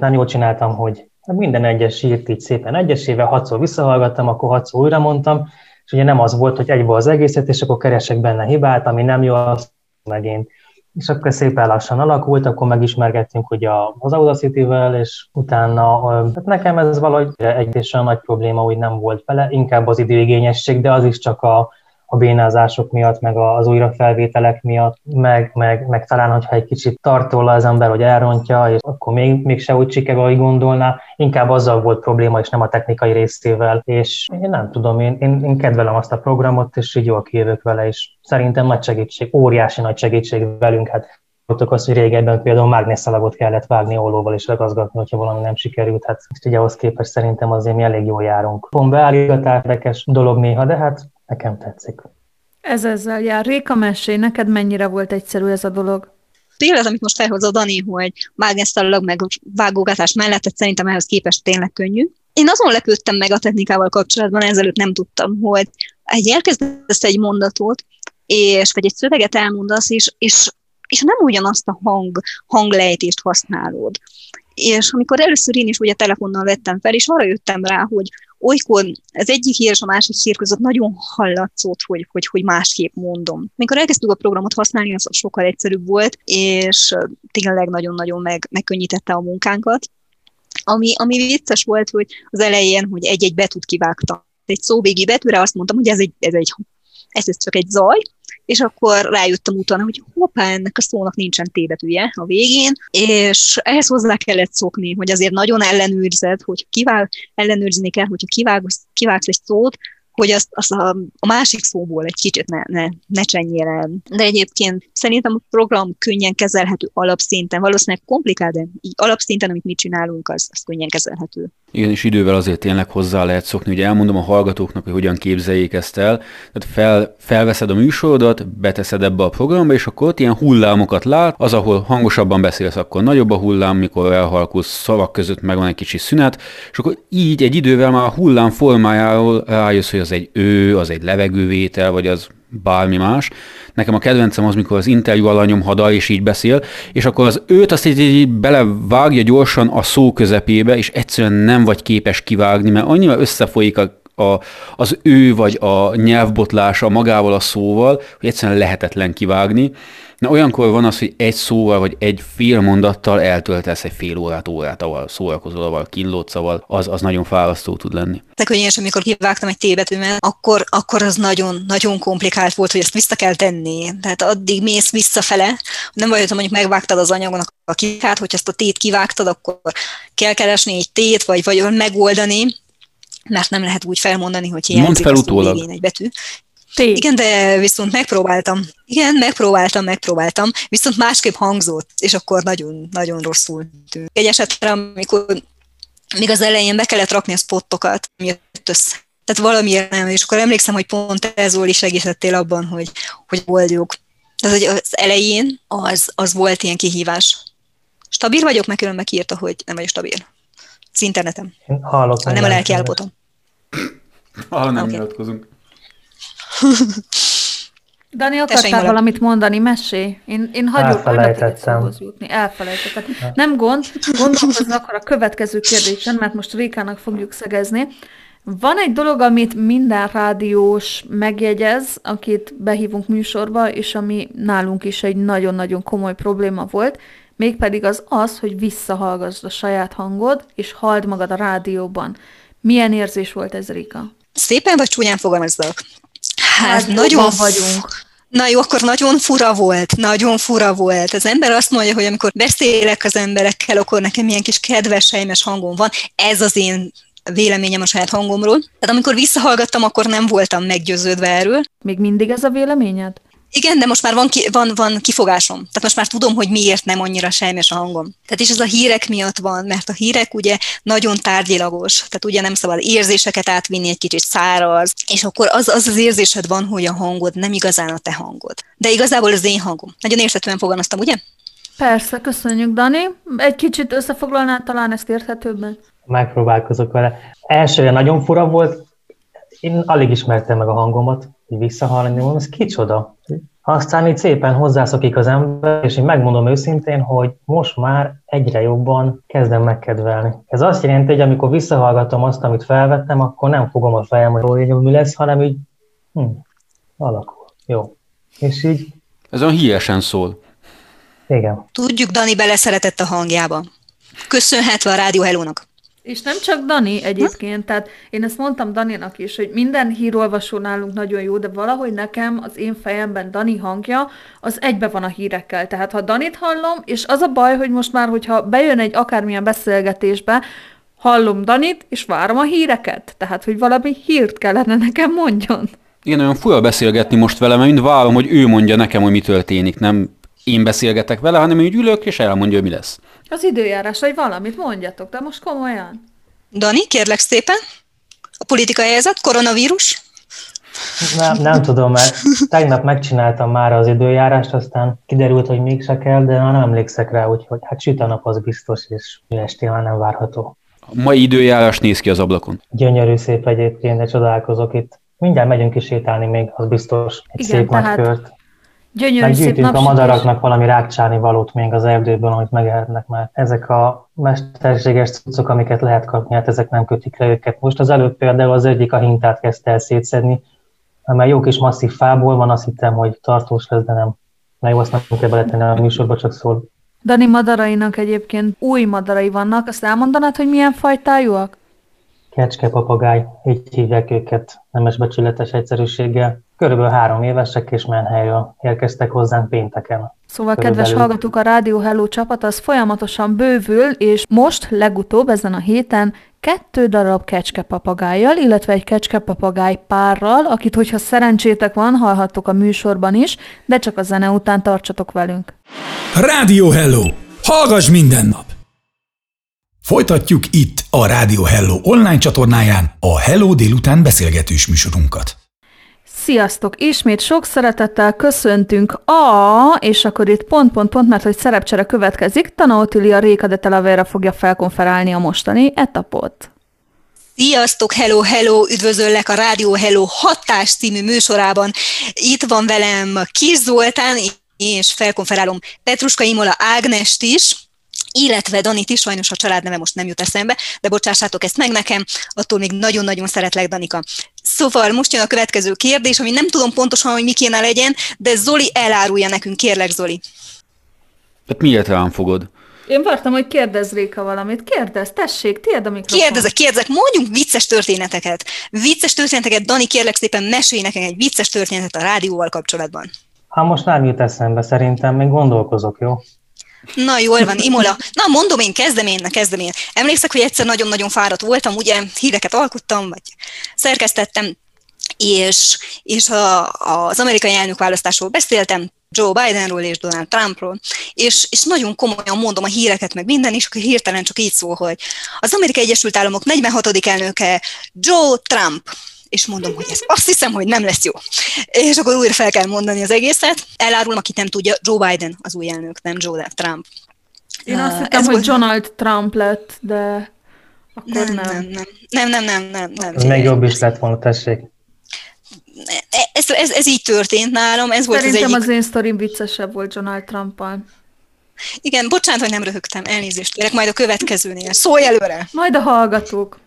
nem jól csináltam, hogy hát minden egyes írt így szépen egyesével, hatszor visszahallgattam, akkor hatszor újra mondtam, és ugye nem az volt, hogy egybe az egészet, és akkor keresek benne hibát, ami nem jó, azt megint. És akkor szépen lassan alakult, akkor megismergettünk ugye az Audacity-vel, és utána hát nekem ez valahogy egy és nagy probléma, hogy nem volt vele, inkább az időigényesség, de az is csak a, a bénázások miatt, meg az újrafelvételek miatt, meg, meg, meg talán, hogyha egy kicsit tartól az ember, hogy elrontja, és akkor még, még se úgy csikeg, ahogy gondolná, inkább azzal volt probléma, és nem a technikai részével, és én nem tudom, én, én, én kedvelem azt a programot, és így jól kijövök vele, és szerintem nagy segítség, óriási nagy segítség velünk, hát Tudtuk azt, hogy régebben például mágnesszalagot kellett vágni ollóval és ragazgatni, hogyha valami nem sikerült. Hát most ugye ahhoz képest szerintem azért mi elég jól járunk. Pont beállítgatás, érdekes dolog néha, de hát Nekem tetszik. Ez ezzel jár. Réka mesélj, neked mennyire volt egyszerű ez a dolog? Tényleg, amit most felhozott Dani, hogy mágnesszallag meg vágógatás mellett, szerintem ehhez képest tényleg könnyű. én azon lepődtem meg a technikával kapcsolatban, ezelőtt nem tudtam, hogy egy elkezdesz egy mondatot, és vagy egy szöveget elmondasz, és, és, és nem ugyanazt a hang, hanglejtést használod. És amikor először én is ugye telefonnal vettem fel, és arra jöttem rá, hogy olykor az egyik hír és a másik hír között nagyon hallatszott, hogy, hogy, hogy másképp mondom. Amikor elkezdtük a programot használni, az sokkal egyszerűbb volt, és tényleg nagyon-nagyon meg, megkönnyítette a munkánkat. Ami, ami vicces volt, hogy az elején, hogy egy-egy betűt kivágtam. Egy szóvégi betűre azt mondtam, hogy ez, egy, ez, egy, ez, ez csak egy zaj, és akkor rájöttem utána, hogy hoppá, ennek a szónak nincsen tébetűje a végén, és ehhez hozzá kellett szokni, hogy azért nagyon ellenőrzed, hogy kivág, ellenőrizni kell, hogyha kivágsz, kivágsz egy szót, hogy azt, azt a, a másik szóból egy kicsit ne, ne, ne csenjél el. De egyébként szerintem a program könnyen kezelhető alapszinten, valószínűleg komplikált, de így alapszinten, amit mi csinálunk, az, az könnyen kezelhető. Igen, és idővel azért tényleg hozzá lehet szokni. Ugye elmondom a hallgatóknak, hogy hogyan képzeljék ezt el. Tehát fel, felveszed a műsorodat, beteszed ebbe a programba, és akkor ott ilyen hullámokat lát, az, ahol hangosabban beszélsz, akkor nagyobb a hullám, mikor elhalkulsz szavak között, meg van egy kicsi szünet, és akkor így egy idővel már a hullám formájáról rájössz, hogy az egy ő, az egy levegővétel, vagy az bármi más. Nekem a kedvencem az, mikor az interjú alanyom hada, és így beszél, és akkor az őt azt így, így belevágja gyorsan a szó közepébe, és egyszerűen nem vagy képes kivágni, mert annyira összefolyik a a, az ő vagy a nyelvbotlása magával a szóval, hogy egyszerűen lehetetlen kivágni. Na olyankor van az, hogy egy szóval vagy egy fél mondattal eltöltesz egy fél órát, órát, ahol szórakozol, ahol kínlódsz, az, az nagyon fárasztó tud lenni. Tehát, hogy én is, amikor kivágtam egy tébetűmet, akkor, akkor az nagyon, nagyon komplikált volt, hogy ezt vissza kell tenni. Tehát addig mész visszafele, nem vagy, hogy mondjuk megvágtad az anyagnak a kikát, hogy ezt a tét kivágtad, akkor kell keresni egy tét, vagy, vagy megoldani, mert nem lehet úgy felmondani, hogy hiányzik fel utólag. egy betű. Tég. Igen, de viszont megpróbáltam. Igen, megpróbáltam, megpróbáltam, viszont másképp hangzott, és akkor nagyon, nagyon rosszul tűnt. Egy esetre, amikor még az elején be kellett rakni a spottokat, ami jött össze. Tehát valami nem, és akkor emlékszem, hogy pont ez Zoli segítettél abban, hogy, hogy oldjuk. Tehát, hogy az elején az, az volt ilyen kihívás. Stabil vagyok, meg különben kiírta, hogy nem vagyok stabil. Az internetem. Hallok. Nem a lelki állapotom. Ah, nem okay. nyilatkozunk. Dani, akartál valamit mondani? Mesé. Én, én hagyok önöket jutni. Elfelejtettem. Nem gond, gondolkozni akkor a következő kérdésen, mert most Rékának fogjuk szegezni. Van egy dolog, amit minden rádiós megjegyez, akit behívunk műsorba, és ami nálunk is egy nagyon-nagyon komoly probléma volt, mégpedig az az, hogy visszahallgassd a saját hangod, és halld magad a rádióban. Milyen érzés volt ez, Rika? Szépen vagy csúnyán fogalmazzak? Hát, hát nagyon vagyunk. Na jó, akkor nagyon fura volt, nagyon fura volt. Az ember azt mondja, hogy amikor beszélek az emberekkel, akkor nekem ilyen kis kedves, helymes hangom van. Ez az én véleményem a saját hangomról. Tehát amikor visszahallgattam, akkor nem voltam meggyőződve erről. Még mindig ez a véleményed? Igen, de most már van, ki, van, van kifogásom. Tehát most már tudom, hogy miért nem annyira sejmes a hangom. Tehát és ez a hírek miatt van, mert a hírek ugye nagyon tárgyilagos. Tehát ugye nem szabad érzéseket átvinni, egy kicsit száraz, és akkor az az, az érzésed van, hogy a hangod nem igazán a te hangod. De igazából az én hangom. Nagyon érthetően fogalmaztam, ugye? Persze, köszönjük, Dani. Egy kicsit összefoglalnád talán ezt érthetőbben? Megpróbálkozok vele. Elsőre nagyon fura volt, én alig ismertem meg a hangomat, így visszahallani, mondom, ez kicsoda. Aztán így szépen hozzászokik az ember, és én megmondom őszintén, hogy most már egyre jobban kezdem megkedvelni. Ez azt jelenti, hogy amikor visszahallgatom azt, amit felvettem, akkor nem fogom a fejem, hogy mi lesz, hanem így hm, alakul. Jó. És így... Ez olyan híjesen szól. Igen. Tudjuk, Dani beleszeretett a hangjába. Köszönhetve a Rádió Helónak. És nem csak Dani egyébként, tehát én ezt mondtam Daninak is, hogy minden hírolvasó nálunk nagyon jó, de valahogy nekem az én fejemben Dani hangja az egybe van a hírekkel. Tehát ha Danit hallom, és az a baj, hogy most már, hogyha bejön egy akármilyen beszélgetésbe, hallom Danit, és várom a híreket. Tehát, hogy valami hírt kellene nekem mondjon. Igen, olyan fura beszélgetni most vele, mert mind várom, hogy ő mondja nekem, hogy mi történik, nem én beszélgetek vele, hanem úgy ülök, és elmondja, hogy mi lesz. Az időjárás, vagy valamit mondjatok, de most komolyan. Dani, kérlek szépen. A politikai helyzet, koronavírus? Nem, nem tudom, mert tegnap megcsináltam már az időjárást, aztán kiderült, hogy mégse kell, de nem emlékszek rá, úgyhogy hát süt a nap az biztos, és estén már nem várható. A mai időjárás néz ki az ablakon. Gyönyörű szép egyébként, de csodálkozok itt. Mindjárt megyünk is sétálni még, az biztos. Egy Igen, szép nagy kört. Gyönyörű szép a madaraknak valami rákcsáni valót még az erdőből, amit megehetnek már. Ezek a mesterséges cuccok, amiket lehet kapni, hát ezek nem kötik le őket. Most az előbb például az egyik a hintát kezdte el szétszedni, mert jó kis masszív fából van, azt hittem, hogy tartós lesz, de nem. Na jó, azt nem kell beletenni a műsorba, csak szól. Dani madarainak egyébként új madarai vannak, azt elmondanád, hogy milyen fajtájúak? Kecske papagáj, így hívják őket nemes becsületes egyszerűséggel. Körülbelül három évesek és menhelyről érkeztek hozzánk pénteken. Szóval, Körülbelül. kedves hallgatók, a Rádió Hello csapat az folyamatosan bővül, és most legutóbb ezen a héten kettő darab kecskepapagájjal, illetve egy kecskepapagáj párral, akit, hogyha szerencsétek van, hallhattok a műsorban is, de csak a zene után tartsatok velünk. Rádió Hello! Hallgass minden nap! Folytatjuk itt a Rádió Hello online csatornáján a Hello délután beszélgetős műsorunkat. Sziasztok! Ismét sok szeretettel köszöntünk a, és akkor itt pont, pont, pont, mert hogy szerepcsere következik, Tana Otilia Réka de Talavera fogja felkonferálni a mostani etapot. Sziasztok, hello, hello, üdvözöllek a Rádió Hello hatás című műsorában. Itt van velem Kis Zoltán, és felkonferálom Petruska Imola Ágnest is, illetve Danit is, sajnos a családneve most nem jut eszembe, de bocsássátok ezt meg nekem, attól még nagyon-nagyon szeretlek, Danika. Szóval most jön a következő kérdés, ami nem tudom pontosan, hogy mi kéne legyen, de Zoli elárulja nekünk, kérlek Zoli. Hát miért rám fogod? Én vártam, hogy kérdezz Réka valamit. Kérdezz, tessék, tiéd a mikrofon. Kérdezek, kérdezek, mondjunk vicces történeteket. Vicces történeteket, Dani, kérlek szépen mesélj nekem egy vicces történetet a rádióval kapcsolatban. Ha most nem jut eszembe, szerintem még gondolkozok, jó? Na, jól van, Imola. Na, mondom én, kezdem én, na, kezdem én. Emlékszek, hogy egyszer nagyon-nagyon fáradt voltam, ugye híreket alkottam, vagy szerkesztettem, és, és a, az amerikai elnökválasztásról beszéltem, Joe Bidenról és Donald Trumpról, és, és nagyon komolyan mondom a híreket, meg minden, és akkor hirtelen csak így szól, hogy az Amerikai Egyesült Államok 46. elnöke Joe Trump, és mondom, hogy ez azt hiszem, hogy nem lesz jó. És akkor újra fel kell mondani az egészet. Elárulom, aki nem tudja, Joe Biden az új elnök, nem Joe Trump. Én azt hittem, hogy Donald Trump lett, de akkor nem. Nem, nem, nem, nem, nem, nem. nem. Ez még jobb is lett volna, tessék. Ez, ez, ez így történt nálam. Ez volt Szerintem az, egyik... az én sztorim viccesebb volt Donald Trumpal. Igen, bocsánat, hogy nem röhögtem, elnézést kérek, majd a következőnél. Szólj előre! Majd a hallgatók.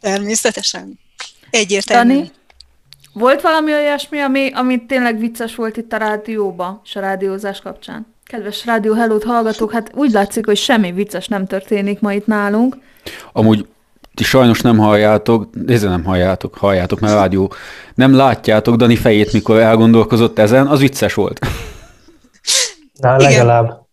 Természetesen. Egyértelmű. Dani, volt valami olyasmi, ami, ami tényleg vicces volt itt a rádióban, és a rádiózás kapcsán? Kedves Rádió hello hallgatók, hát úgy látszik, hogy semmi vicces nem történik ma itt nálunk. Amúgy ti sajnos nem halljátok, ezzel nem halljátok, halljátok, mert a rádió nem látjátok Dani fejét, mikor elgondolkozott ezen, az vicces volt. Na, legalább.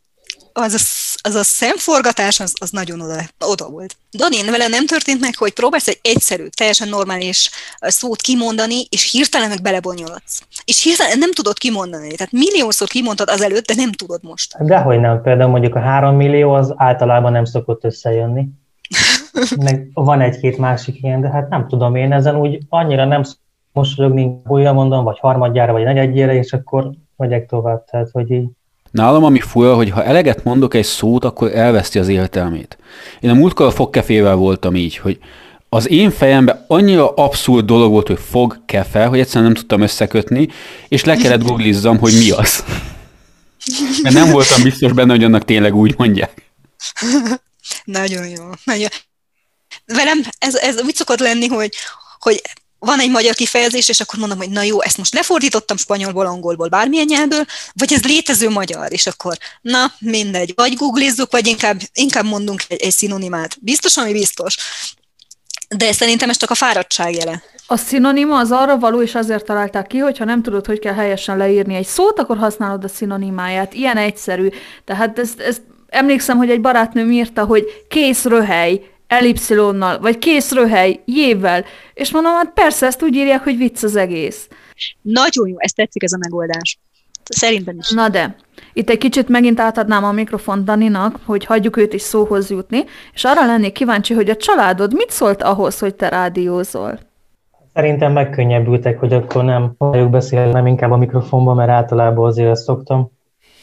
Az a az a szemforgatás, az, az nagyon oda, oda volt. Dani, vele nem történt meg, hogy próbálsz egy egyszerű, teljesen normális szót kimondani, és hirtelen meg belebonyolodsz. És hirtelen nem tudod kimondani. Tehát milliószor kimondtad azelőtt, de nem tudod most. Dehogy nem. Például mondjuk a három millió az általában nem szokott összejönni. Meg van egy-két másik ilyen, de hát nem tudom én ezen úgy annyira nem mosolyogni, újra mondom, vagy harmadjára, vagy negyedjére, és akkor megyek tovább. Tehát, hogy így Nálam ami fura, hogy ha eleget mondok egy szót, akkor elveszti az értelmét. Én a múltkor a fogkefével voltam így, hogy az én fejemben annyira abszurd dolog volt, hogy fog kefe, hogy egyszerűen nem tudtam összekötni, és le kellett googlizzam, hogy mi az. Mert nem voltam biztos benne, hogy annak tényleg úgy mondják. Nagyon jó. Nagyon. Velem ez, ez úgy szokott lenni, hogy, hogy van egy magyar kifejezés, és akkor mondom, hogy na jó, ezt most lefordítottam spanyolból, angolból, bármilyen nyelvből, vagy ez létező magyar, és akkor na, mindegy, vagy googlizzuk, vagy inkább, inkább mondunk egy, egy szinonimát. Biztos, ami biztos. De szerintem ez csak a fáradtság jele. A szinonima az arra való, és azért találták ki, hogyha nem tudod, hogy kell helyesen leírni egy szót, akkor használod a szinonimáját. Ilyen egyszerű. Tehát ezt, ezt emlékszem, hogy egy barátnőm írta, hogy kész röhely, elipszilonnal, vagy kész röhely, jével, és mondom, hát persze, ezt úgy írják, hogy vicc az egész. Nagyon jó, ezt tetszik ez a megoldás. Szerintem is. Na de, itt egy kicsit megint átadnám a mikrofont Daninak, hogy hagyjuk őt is szóhoz jutni, és arra lennék kíváncsi, hogy a családod mit szólt ahhoz, hogy te rádiózol? Szerintem megkönnyebbültek, hogy akkor nem fogjuk beszélni, nem inkább a mikrofonban, mert általában azért ezt szoktam.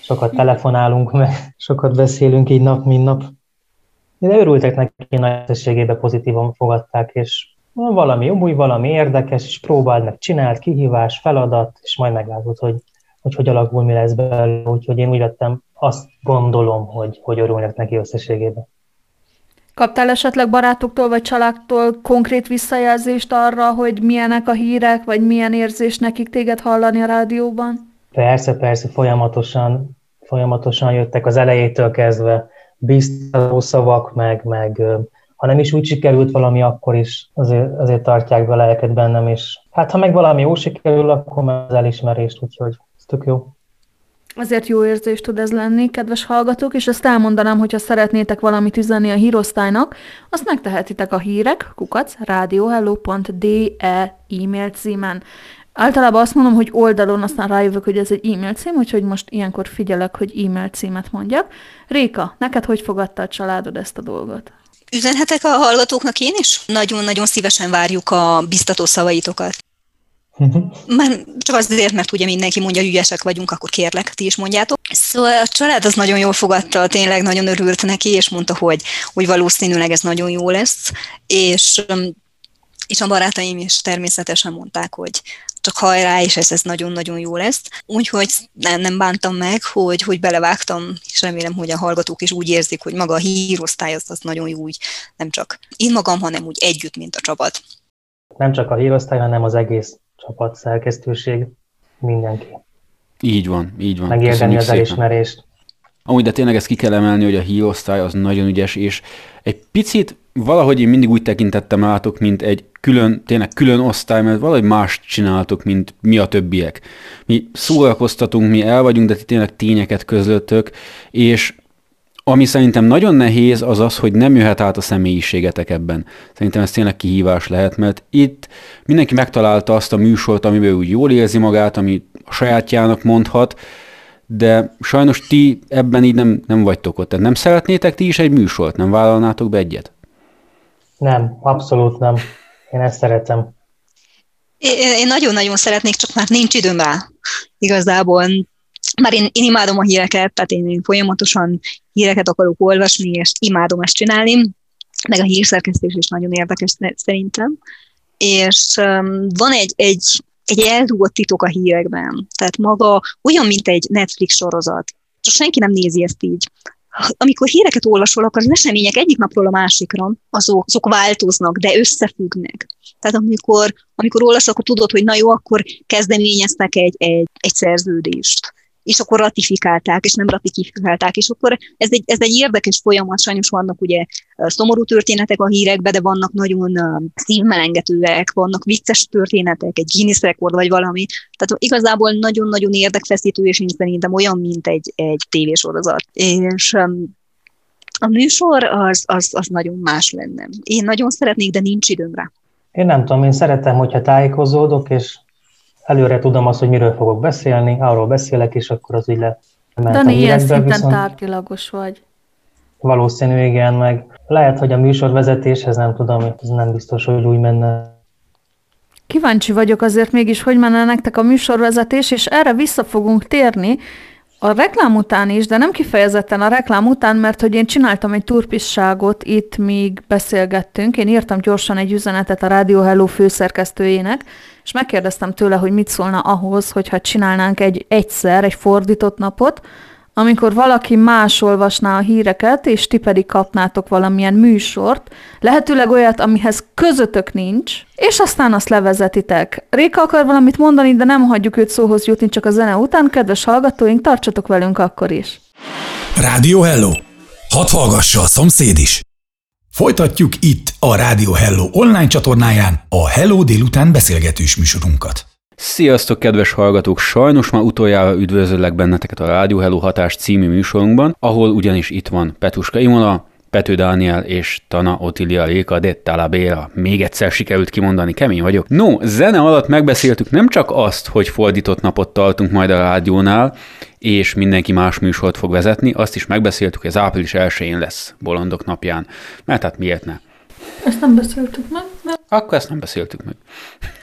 Sokat telefonálunk, meg sokat beszélünk így nap, mint nap. De örültek neki nagy összességében pozitívan fogadták, és valami új, valami érdekes, és próbáld meg, csinált, kihívás, feladat, és majd meglátod, hogy hogy, hogy alakul, mi lesz belőle. Úgyhogy én úgy vettem, azt gondolom, hogy, hogy örülnek neki összességében. Kaptál esetleg barátoktól vagy családtól konkrét visszajelzést arra, hogy milyenek a hírek, vagy milyen érzés nekik téged hallani a rádióban? Persze, persze, folyamatosan, folyamatosan jöttek az elejétől kezdve biztató szavak, meg, meg ha nem is úgy sikerült valami, akkor is azért, azért tartják be lelket bennem, és hát ha meg valami jó sikerül, akkor meg az elismerést, úgyhogy ez tök jó. Azért jó érzés tud ez lenni, kedves hallgatók, és ezt elmondanám, hogyha szeretnétek valamit üzenni a hírosztálynak, azt megtehetitek a hírek, kukac, radiohello.de e-mail címen. Általában azt mondom, hogy oldalon, aztán rájövök, hogy ez egy e-mail cím, úgyhogy most ilyenkor figyelek, hogy e-mail címet mondjak. Réka, neked hogy fogadta a családod ezt a dolgot? Üzenhetek a hallgatóknak én is? Nagyon-nagyon szívesen várjuk a biztató szavaitokat. Már csak azért, mert ugye mindenki mondja, hogy ügyesek vagyunk, akkor kérlek, ti is mondjátok. Szóval a család az nagyon jól fogadta, tényleg nagyon örült neki, és mondta, hogy, hogy valószínűleg ez nagyon jó lesz, és és a barátaim is természetesen mondták, hogy csak hajrá, és ez, ez nagyon-nagyon jó lesz. Úgyhogy nem, nem bántam meg, hogy, hogy belevágtam, és remélem, hogy a hallgatók is úgy érzik, hogy maga a hírosztály az, az nagyon jó, úgy nem csak én magam, hanem úgy együtt, mint a csapat. Nem csak a hírosztály, hanem az egész csapat, szerkesztőség, mindenki. Így van, így van. Megérdemli az szépen. elismerést. Amúgy, de tényleg ezt ki kell emelni, hogy a hírosztály az nagyon ügyes, és egy picit valahogy én mindig úgy tekintettem rátok, mint egy külön, tényleg külön osztály, mert valahogy más csináltok, mint mi a többiek. Mi szórakoztatunk, mi el vagyunk, de ti tényleg tényeket közöttök, és ami szerintem nagyon nehéz, az az, hogy nem jöhet át a személyiségetek ebben. Szerintem ez tényleg kihívás lehet, mert itt mindenki megtalálta azt a műsort, amiben úgy jól érzi magát, ami a sajátjának mondhat, de sajnos ti ebben így nem, nem vagytok ott. Tehát nem szeretnétek ti is egy műsort, nem vállalnátok be egyet? Nem, abszolút nem. Én ezt szeretem. Én nagyon-nagyon szeretnék, csak már nincs időm rá. Igazából már én, én imádom a híreket, tehát én, én folyamatosan híreket akarok olvasni, és imádom ezt csinálni, meg a hírszerkesztés is nagyon érdekes szerintem. És um, van egy, egy, egy eldugott titok a hírekben, tehát maga olyan, mint egy Netflix sorozat. Csak senki nem nézi ezt így amikor híreket olvasol, akkor az események egyik napról a másikra, azok, azok változnak, de összefüggnek. Tehát amikor, amikor olvasol, akkor tudod, hogy na jó, akkor kezdeményeztek egy, egy, egy szerződést és akkor ratifikálták, és nem ratifikálták, és akkor ez egy, ez egy érdekes folyamat, sajnos vannak ugye szomorú történetek a hírekben, de vannak nagyon szívmelengetőek, vannak vicces történetek, egy Guinness rekord vagy valami, tehát igazából nagyon-nagyon érdekfeszítő, és én szerintem olyan, mint egy, egy tévésorozat. És a műsor az, az, az nagyon más lenne. Én nagyon szeretnék, de nincs időm rá. Én nem tudom, én szeretem, hogyha tájékozódok, és előre tudom azt, hogy miről fogok beszélni, arról beszélek, és akkor az így le. Dani, ilyen szinten tárgyilagos vagy. Valószínű, igen, meg lehet, hogy a műsorvezetéshez nem tudom, ez nem biztos, hogy úgy menne. Kíváncsi vagyok azért mégis, hogy menne nektek a műsorvezetés, és erre vissza fogunk térni, a reklám után is, de nem kifejezetten a reklám után, mert hogy én csináltam egy turpisságot itt, míg beszélgettünk. Én írtam gyorsan egy üzenetet a Radio Hello főszerkesztőjének, és megkérdeztem tőle, hogy mit szólna ahhoz, hogyha csinálnánk egy egyszer, egy fordított napot, amikor valaki más olvasná a híreket, és ti pedig kapnátok valamilyen műsort, lehetőleg olyat, amihez közötök nincs, és aztán azt levezetitek. Réka akar valamit mondani, de nem hagyjuk őt szóhoz jutni csak a zene után. Kedves hallgatóink, tartsatok velünk akkor is. Rádió Hello! Hadd hallgassa a szomszéd is! Folytatjuk itt a Rádió Hello online csatornáján a Hello délután beszélgetős műsorunkat. Sziasztok, kedves hallgatók! Sajnos már utoljára üdvözöllek benneteket a Rádió Hello hatás című műsorunkban, ahol ugyanis itt van Petuska Imola, Pető Dániel és Tana Otilia Réka de Talabéra. Még egyszer sikerült kimondani, kemény vagyok. No, zene alatt megbeszéltük nem csak azt, hogy fordított napot tartunk majd a rádiónál, és mindenki más műsort fog vezetni, azt is megbeszéltük, hogy az április 1-én lesz Bolondok napján. Mert hát miért ne? Ezt nem beszéltük meg. Akkor ezt nem beszéltük meg.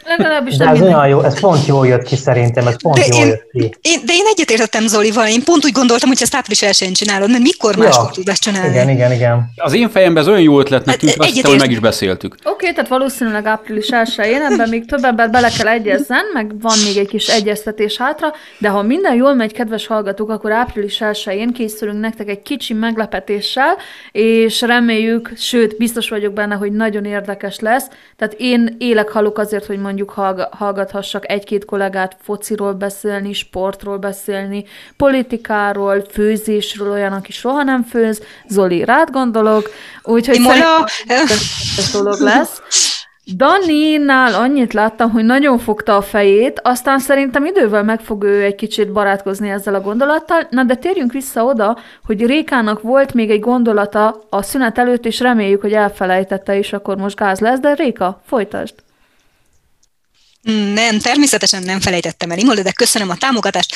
Legalábbis de ez olyan jó, ez pont jól jött ki szerintem, ez pont de jól én, jött ki. Én, de én egyetértettem Zolival, én pont úgy gondoltam, hogy ezt április elsőn csinálod, mert mikor máskor ja, tudod ezt csinálni? Igen, igen, igen. Az én fejemben ez olyan jó ötletnek tűnt, hát, azt hogy meg is beszéltük. Oké, okay, tehát valószínűleg április elsőjén, ebben még több ember bele kell egyezzen, meg van még egy kis egyeztetés hátra, de ha minden jól megy, kedves hallgatók, akkor április elsőjén készülünk nektek egy kicsi meglepetéssel, és reméljük, sőt, biztos vagyok benne, hogy nagyon érdekes lesz. Tehát én élek halok azért, hogy mondjuk hallgathassak egy-két kollégát fociról beszélni, sportról beszélni, politikáról, főzésről, olyan, aki soha nem főz. Zoli, rád gondolok. Úgyhogy Imola... ez dolog lesz. Dani-nál annyit láttam, hogy nagyon fogta a fejét, aztán szerintem idővel meg fog ő egy kicsit barátkozni ezzel a gondolattal. Na de térjünk vissza oda, hogy Rékának volt még egy gondolata a szünet előtt, és reméljük, hogy elfelejtette, és akkor most gáz lesz, de Réka, folytasd! Nem, természetesen nem felejtettem el, Imola, de köszönöm a támogatást.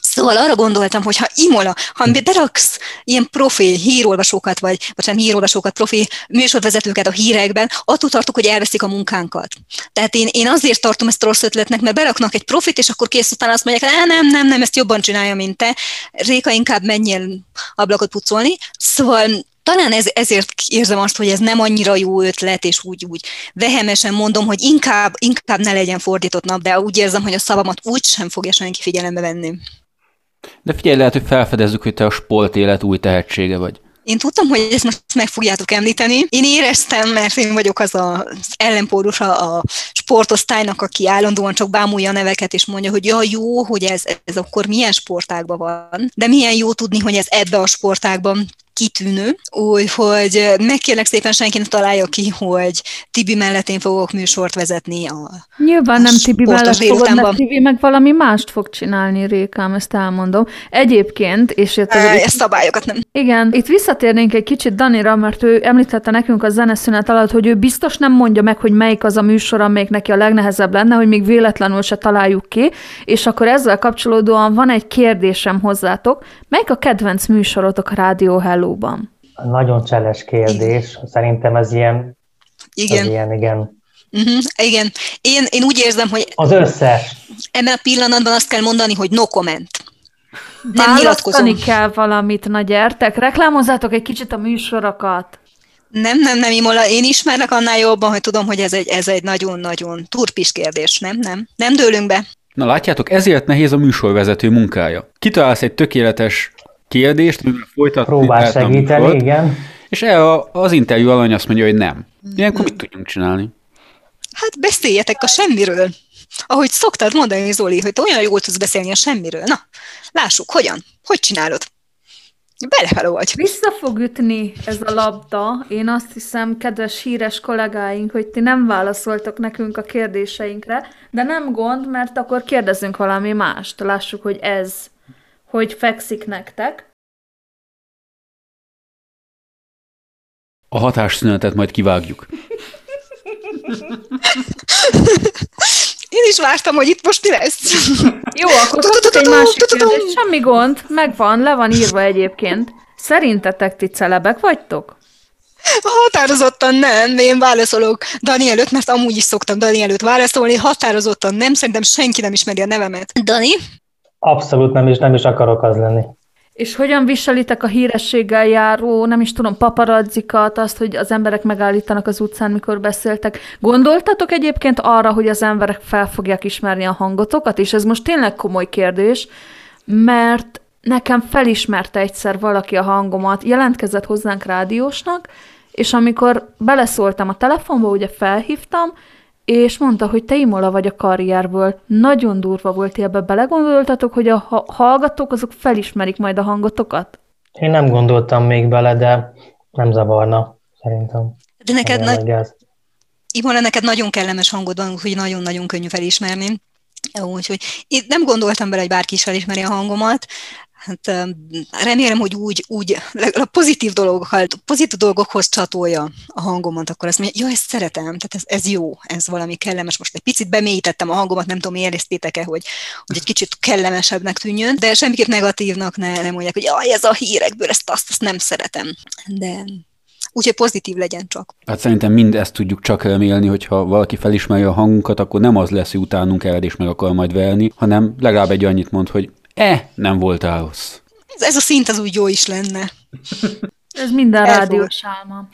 Szóval arra gondoltam, hogy ha Imola, ha beraksz ilyen profi hírolvasókat, vagy, vagy nem hírolvasókat, profi műsorvezetőket a hírekben, attól tartok, hogy elveszik a munkánkat. Tehát én, én azért tartom ezt rossz ötletnek, mert beraknak egy profit, és akkor kész utána azt mondják, nem, nem, nem, nem, ezt jobban csinálja, mint te. Réka, inkább menjél ablakot pucolni. Szóval talán ez, ezért érzem azt, hogy ez nem annyira jó ötlet, és úgy, úgy vehemesen mondom, hogy inkább, inkább ne legyen fordított nap, de úgy érzem, hogy a szavamat úgy sem fogja senki figyelembe venni. De figyelj, lehet, hogy felfedezzük, hogy te a sport élet új tehetsége vagy. Én tudtam, hogy ezt most meg fogjátok említeni. Én éreztem, mert én vagyok az az ellenpólusa a sportosztálynak, aki állandóan csak bámulja a neveket, és mondja, hogy ja, jó, hogy ez, ez akkor milyen sportágban van. De milyen jó tudni, hogy ez ebbe a sportágban kitűnő, úgyhogy megkérlek szépen senki ne találja ki, hogy Tibi mellett én fogok műsort vezetni a Nyilván nem Tibi mellett fogod, mert Tibi meg valami mást fog csinálni, Rékám, ezt elmondom. Egyébként, és itt... Ezt szabályokat nem. Igen, itt visszatérnénk egy kicsit Danira, mert ő említette nekünk a zeneszünet alatt, hogy ő biztos nem mondja meg, hogy melyik az a műsor, amelyik neki a legnehezebb lenne, hogy még véletlenül se találjuk ki, és akkor ezzel kapcsolódóan van egy kérdésem hozzátok. Melyik a kedvenc műsorotok a Rádió Hello valóban? Nagyon cseles kérdés. Igen. Szerintem ez ilyen... Igen. Ez ilyen, igen. Uh-huh, igen. Én, én úgy érzem, hogy... Az összes. Ebben a pillanatban azt kell mondani, hogy no comment. Nem nyilatkozom. kell valamit, na gyertek, reklámozzátok egy kicsit a műsorokat. Nem, nem, nem, Imola, én ismernek annál jobban, hogy tudom, hogy ez egy, ez egy nagyon-nagyon turpis kérdés, nem, nem. Nem dőlünk be. Na látjátok, ezért nehéz a műsorvezető munkája. Kitalálsz egy tökéletes kérdést, folytatni Próbál segíteni, volt, igen. És el az interjú alany azt mondja, hogy nem. Ilyenkor mit tudjunk csinálni? Hát beszéljetek a semmiről. Ahogy szoktad mondani, Zoli, hogy te olyan jól tudsz beszélni a semmiről. Na, lássuk, hogyan? Hogy csinálod? Belefele vagy. Vissza fog ütni ez a labda. Én azt hiszem, kedves híres kollégáink, hogy ti nem válaszoltak nekünk a kérdéseinkre, de nem gond, mert akkor kérdezünk valami mást. Lássuk, hogy ez hogy fekszik nektek. A hatásszünetet majd kivágjuk. Én is vártam, hogy itt most mi lesz. Jó, akkor kapok egy másik kérdést. Semmi gond, megvan, le van írva egyébként. Szerintetek ti celebek vagytok? Határozottan nem, én válaszolok Dani előtt, mert amúgy is szoktam Dani előtt válaszolni, határozottan nem, szerintem senki nem ismeri a nevemet. Dani? Abszolút nem, és nem is akarok az lenni. És hogyan viselitek a hírességgel járó, nem is tudom, paparazzikat, azt, hogy az emberek megállítanak az utcán, mikor beszéltek. Gondoltatok egyébként arra, hogy az emberek fel fogják ismerni a hangotokat? És ez most tényleg komoly kérdés, mert nekem felismerte egyszer valaki a hangomat, jelentkezett hozzánk rádiósnak, és amikor beleszóltam a telefonba, ugye felhívtam, és mondta, hogy te Imola vagy a karrierből. Nagyon durva volt, ebbe belegondoltatok, hogy a hallgatók azok felismerik majd a hangotokat? Én nem gondoltam még bele, de nem zavarna, szerintem. De neked, nagy... Imola, neked nagyon kellemes hangod van, hogy nagyon-nagyon könnyű felismerni. Úgyhogy én nem gondoltam bele, hogy bárki is felismeri a hangomat. Hát remélem, hogy úgy, úgy a pozitív, dolgokkal, pozitív dolgokhoz csatolja a hangomat, akkor azt mondja, jó, ezt szeretem, tehát ez, ez jó, ez valami kellemes. Most egy picit bemélyítettem a hangomat, nem tudom, éreztétek-e, hogy, hogy egy kicsit kellemesebbnek tűnjön, de semmiképp negatívnak ne, nem mondják, hogy jaj, ez a hírekből, ezt azt, azt nem szeretem. De úgyhogy pozitív legyen csak. Hát szerintem mind ezt tudjuk csak remélni, hogyha valaki felismeri a hangunkat, akkor nem az lesz, hogy utánunk ered és meg akar majd verni, hanem legalább egy annyit mond, hogy e, nem voltál rossz. Ez, ez a szint az úgy jó is lenne. Ez minden rádiós álma.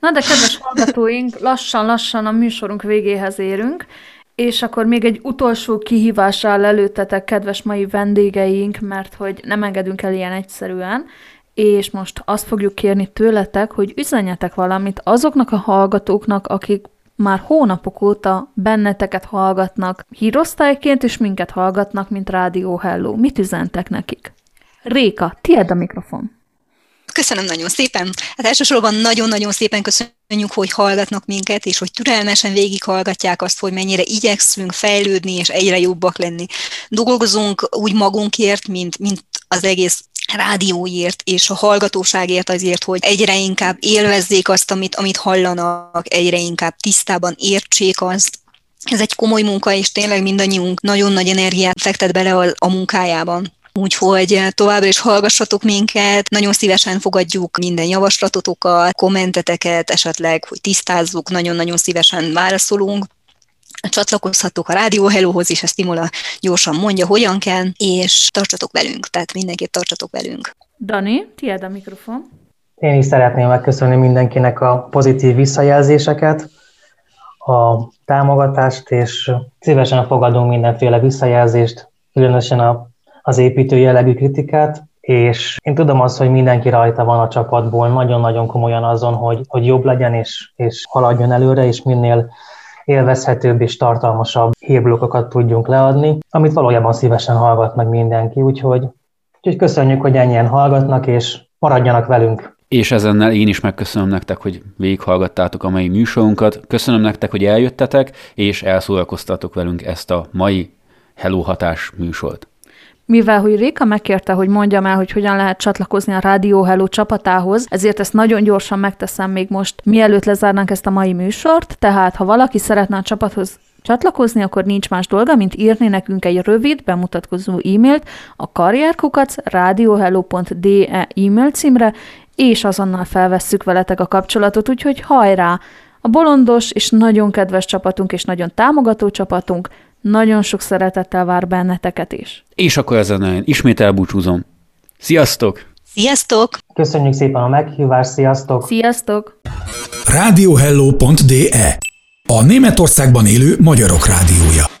Na de kedves hallgatóink, lassan-lassan a műsorunk végéhez érünk, és akkor még egy utolsó kihívás áll előttetek, kedves mai vendégeink, mert hogy nem engedünk el ilyen egyszerűen, és most azt fogjuk kérni tőletek, hogy üzenjetek valamit azoknak a hallgatóknak, akik már hónapok óta benneteket hallgatnak hírosztályként, és minket hallgatnak, mint Rádió Hello. Mit üzentek nekik? Réka, tiéd a mikrofon. Köszönöm nagyon szépen. Hát elsősorban nagyon-nagyon szépen köszönjük, hogy hallgatnak minket, és hogy türelmesen végighallgatják azt, hogy mennyire igyekszünk fejlődni, és egyre jobbak lenni. Dolgozunk úgy magunkért, mint, mint az egész rádióért és a hallgatóságért azért, hogy egyre inkább élvezzék azt, amit, amit hallanak, egyre inkább tisztában értsék azt, ez egy komoly munka, és tényleg mindannyiunk nagyon nagy energiát fektet bele a, a munkájában. Úgyhogy továbbra is hallgassatok minket, nagyon szívesen fogadjuk minden javaslatotokat, kommenteteket, esetleg, hogy tisztázzuk, nagyon-nagyon szívesen válaszolunk csatlakozhatok a Rádió Hellohoz is, ezt Imola gyorsan mondja, hogyan kell, és tartsatok velünk, tehát mindenképp tartsatok velünk. Dani, tiéd a mikrofon. Én is szeretném megköszönni mindenkinek a pozitív visszajelzéseket, a támogatást, és szívesen fogadunk mindenféle visszajelzést, különösen a, az építő jellegű kritikát, és én tudom azt, hogy mindenki rajta van a csapatból, nagyon-nagyon komolyan azon, hogy, hogy jobb legyen, és, és haladjon előre, és minél élvezhetőbb és tartalmasabb hírblokkokat tudjunk leadni, amit valójában szívesen hallgat meg mindenki, úgyhogy, úgyhogy köszönjük, hogy ennyien hallgatnak, és maradjanak velünk. És ezennel én is megköszönöm nektek, hogy végighallgattátok a mai műsorunkat. Köszönöm nektek, hogy eljöttetek, és elszólalkoztatok velünk ezt a mai Hello Hatás műsort mivel hogy Réka megkérte, hogy mondjam el, hogy hogyan lehet csatlakozni a Rádió Hello csapatához, ezért ezt nagyon gyorsan megteszem még most, mielőtt lezárnánk ezt a mai műsort, tehát ha valaki szeretne a csapathoz csatlakozni, akkor nincs más dolga, mint írni nekünk egy rövid, bemutatkozó e-mailt a karrierkukac radiohello.de e-mail címre, és azonnal felvesszük veletek a kapcsolatot, úgyhogy hajrá! A bolondos és nagyon kedves csapatunk és nagyon támogató csapatunk nagyon sok szeretettel vár benneteket is. És akkor ezen ismét elbúcsúzom. Sziasztok! Sziasztok! Köszönjük szépen a meghívást, sziasztok! Sziasztok! Radiohello.de A Németországban élő magyarok rádiója.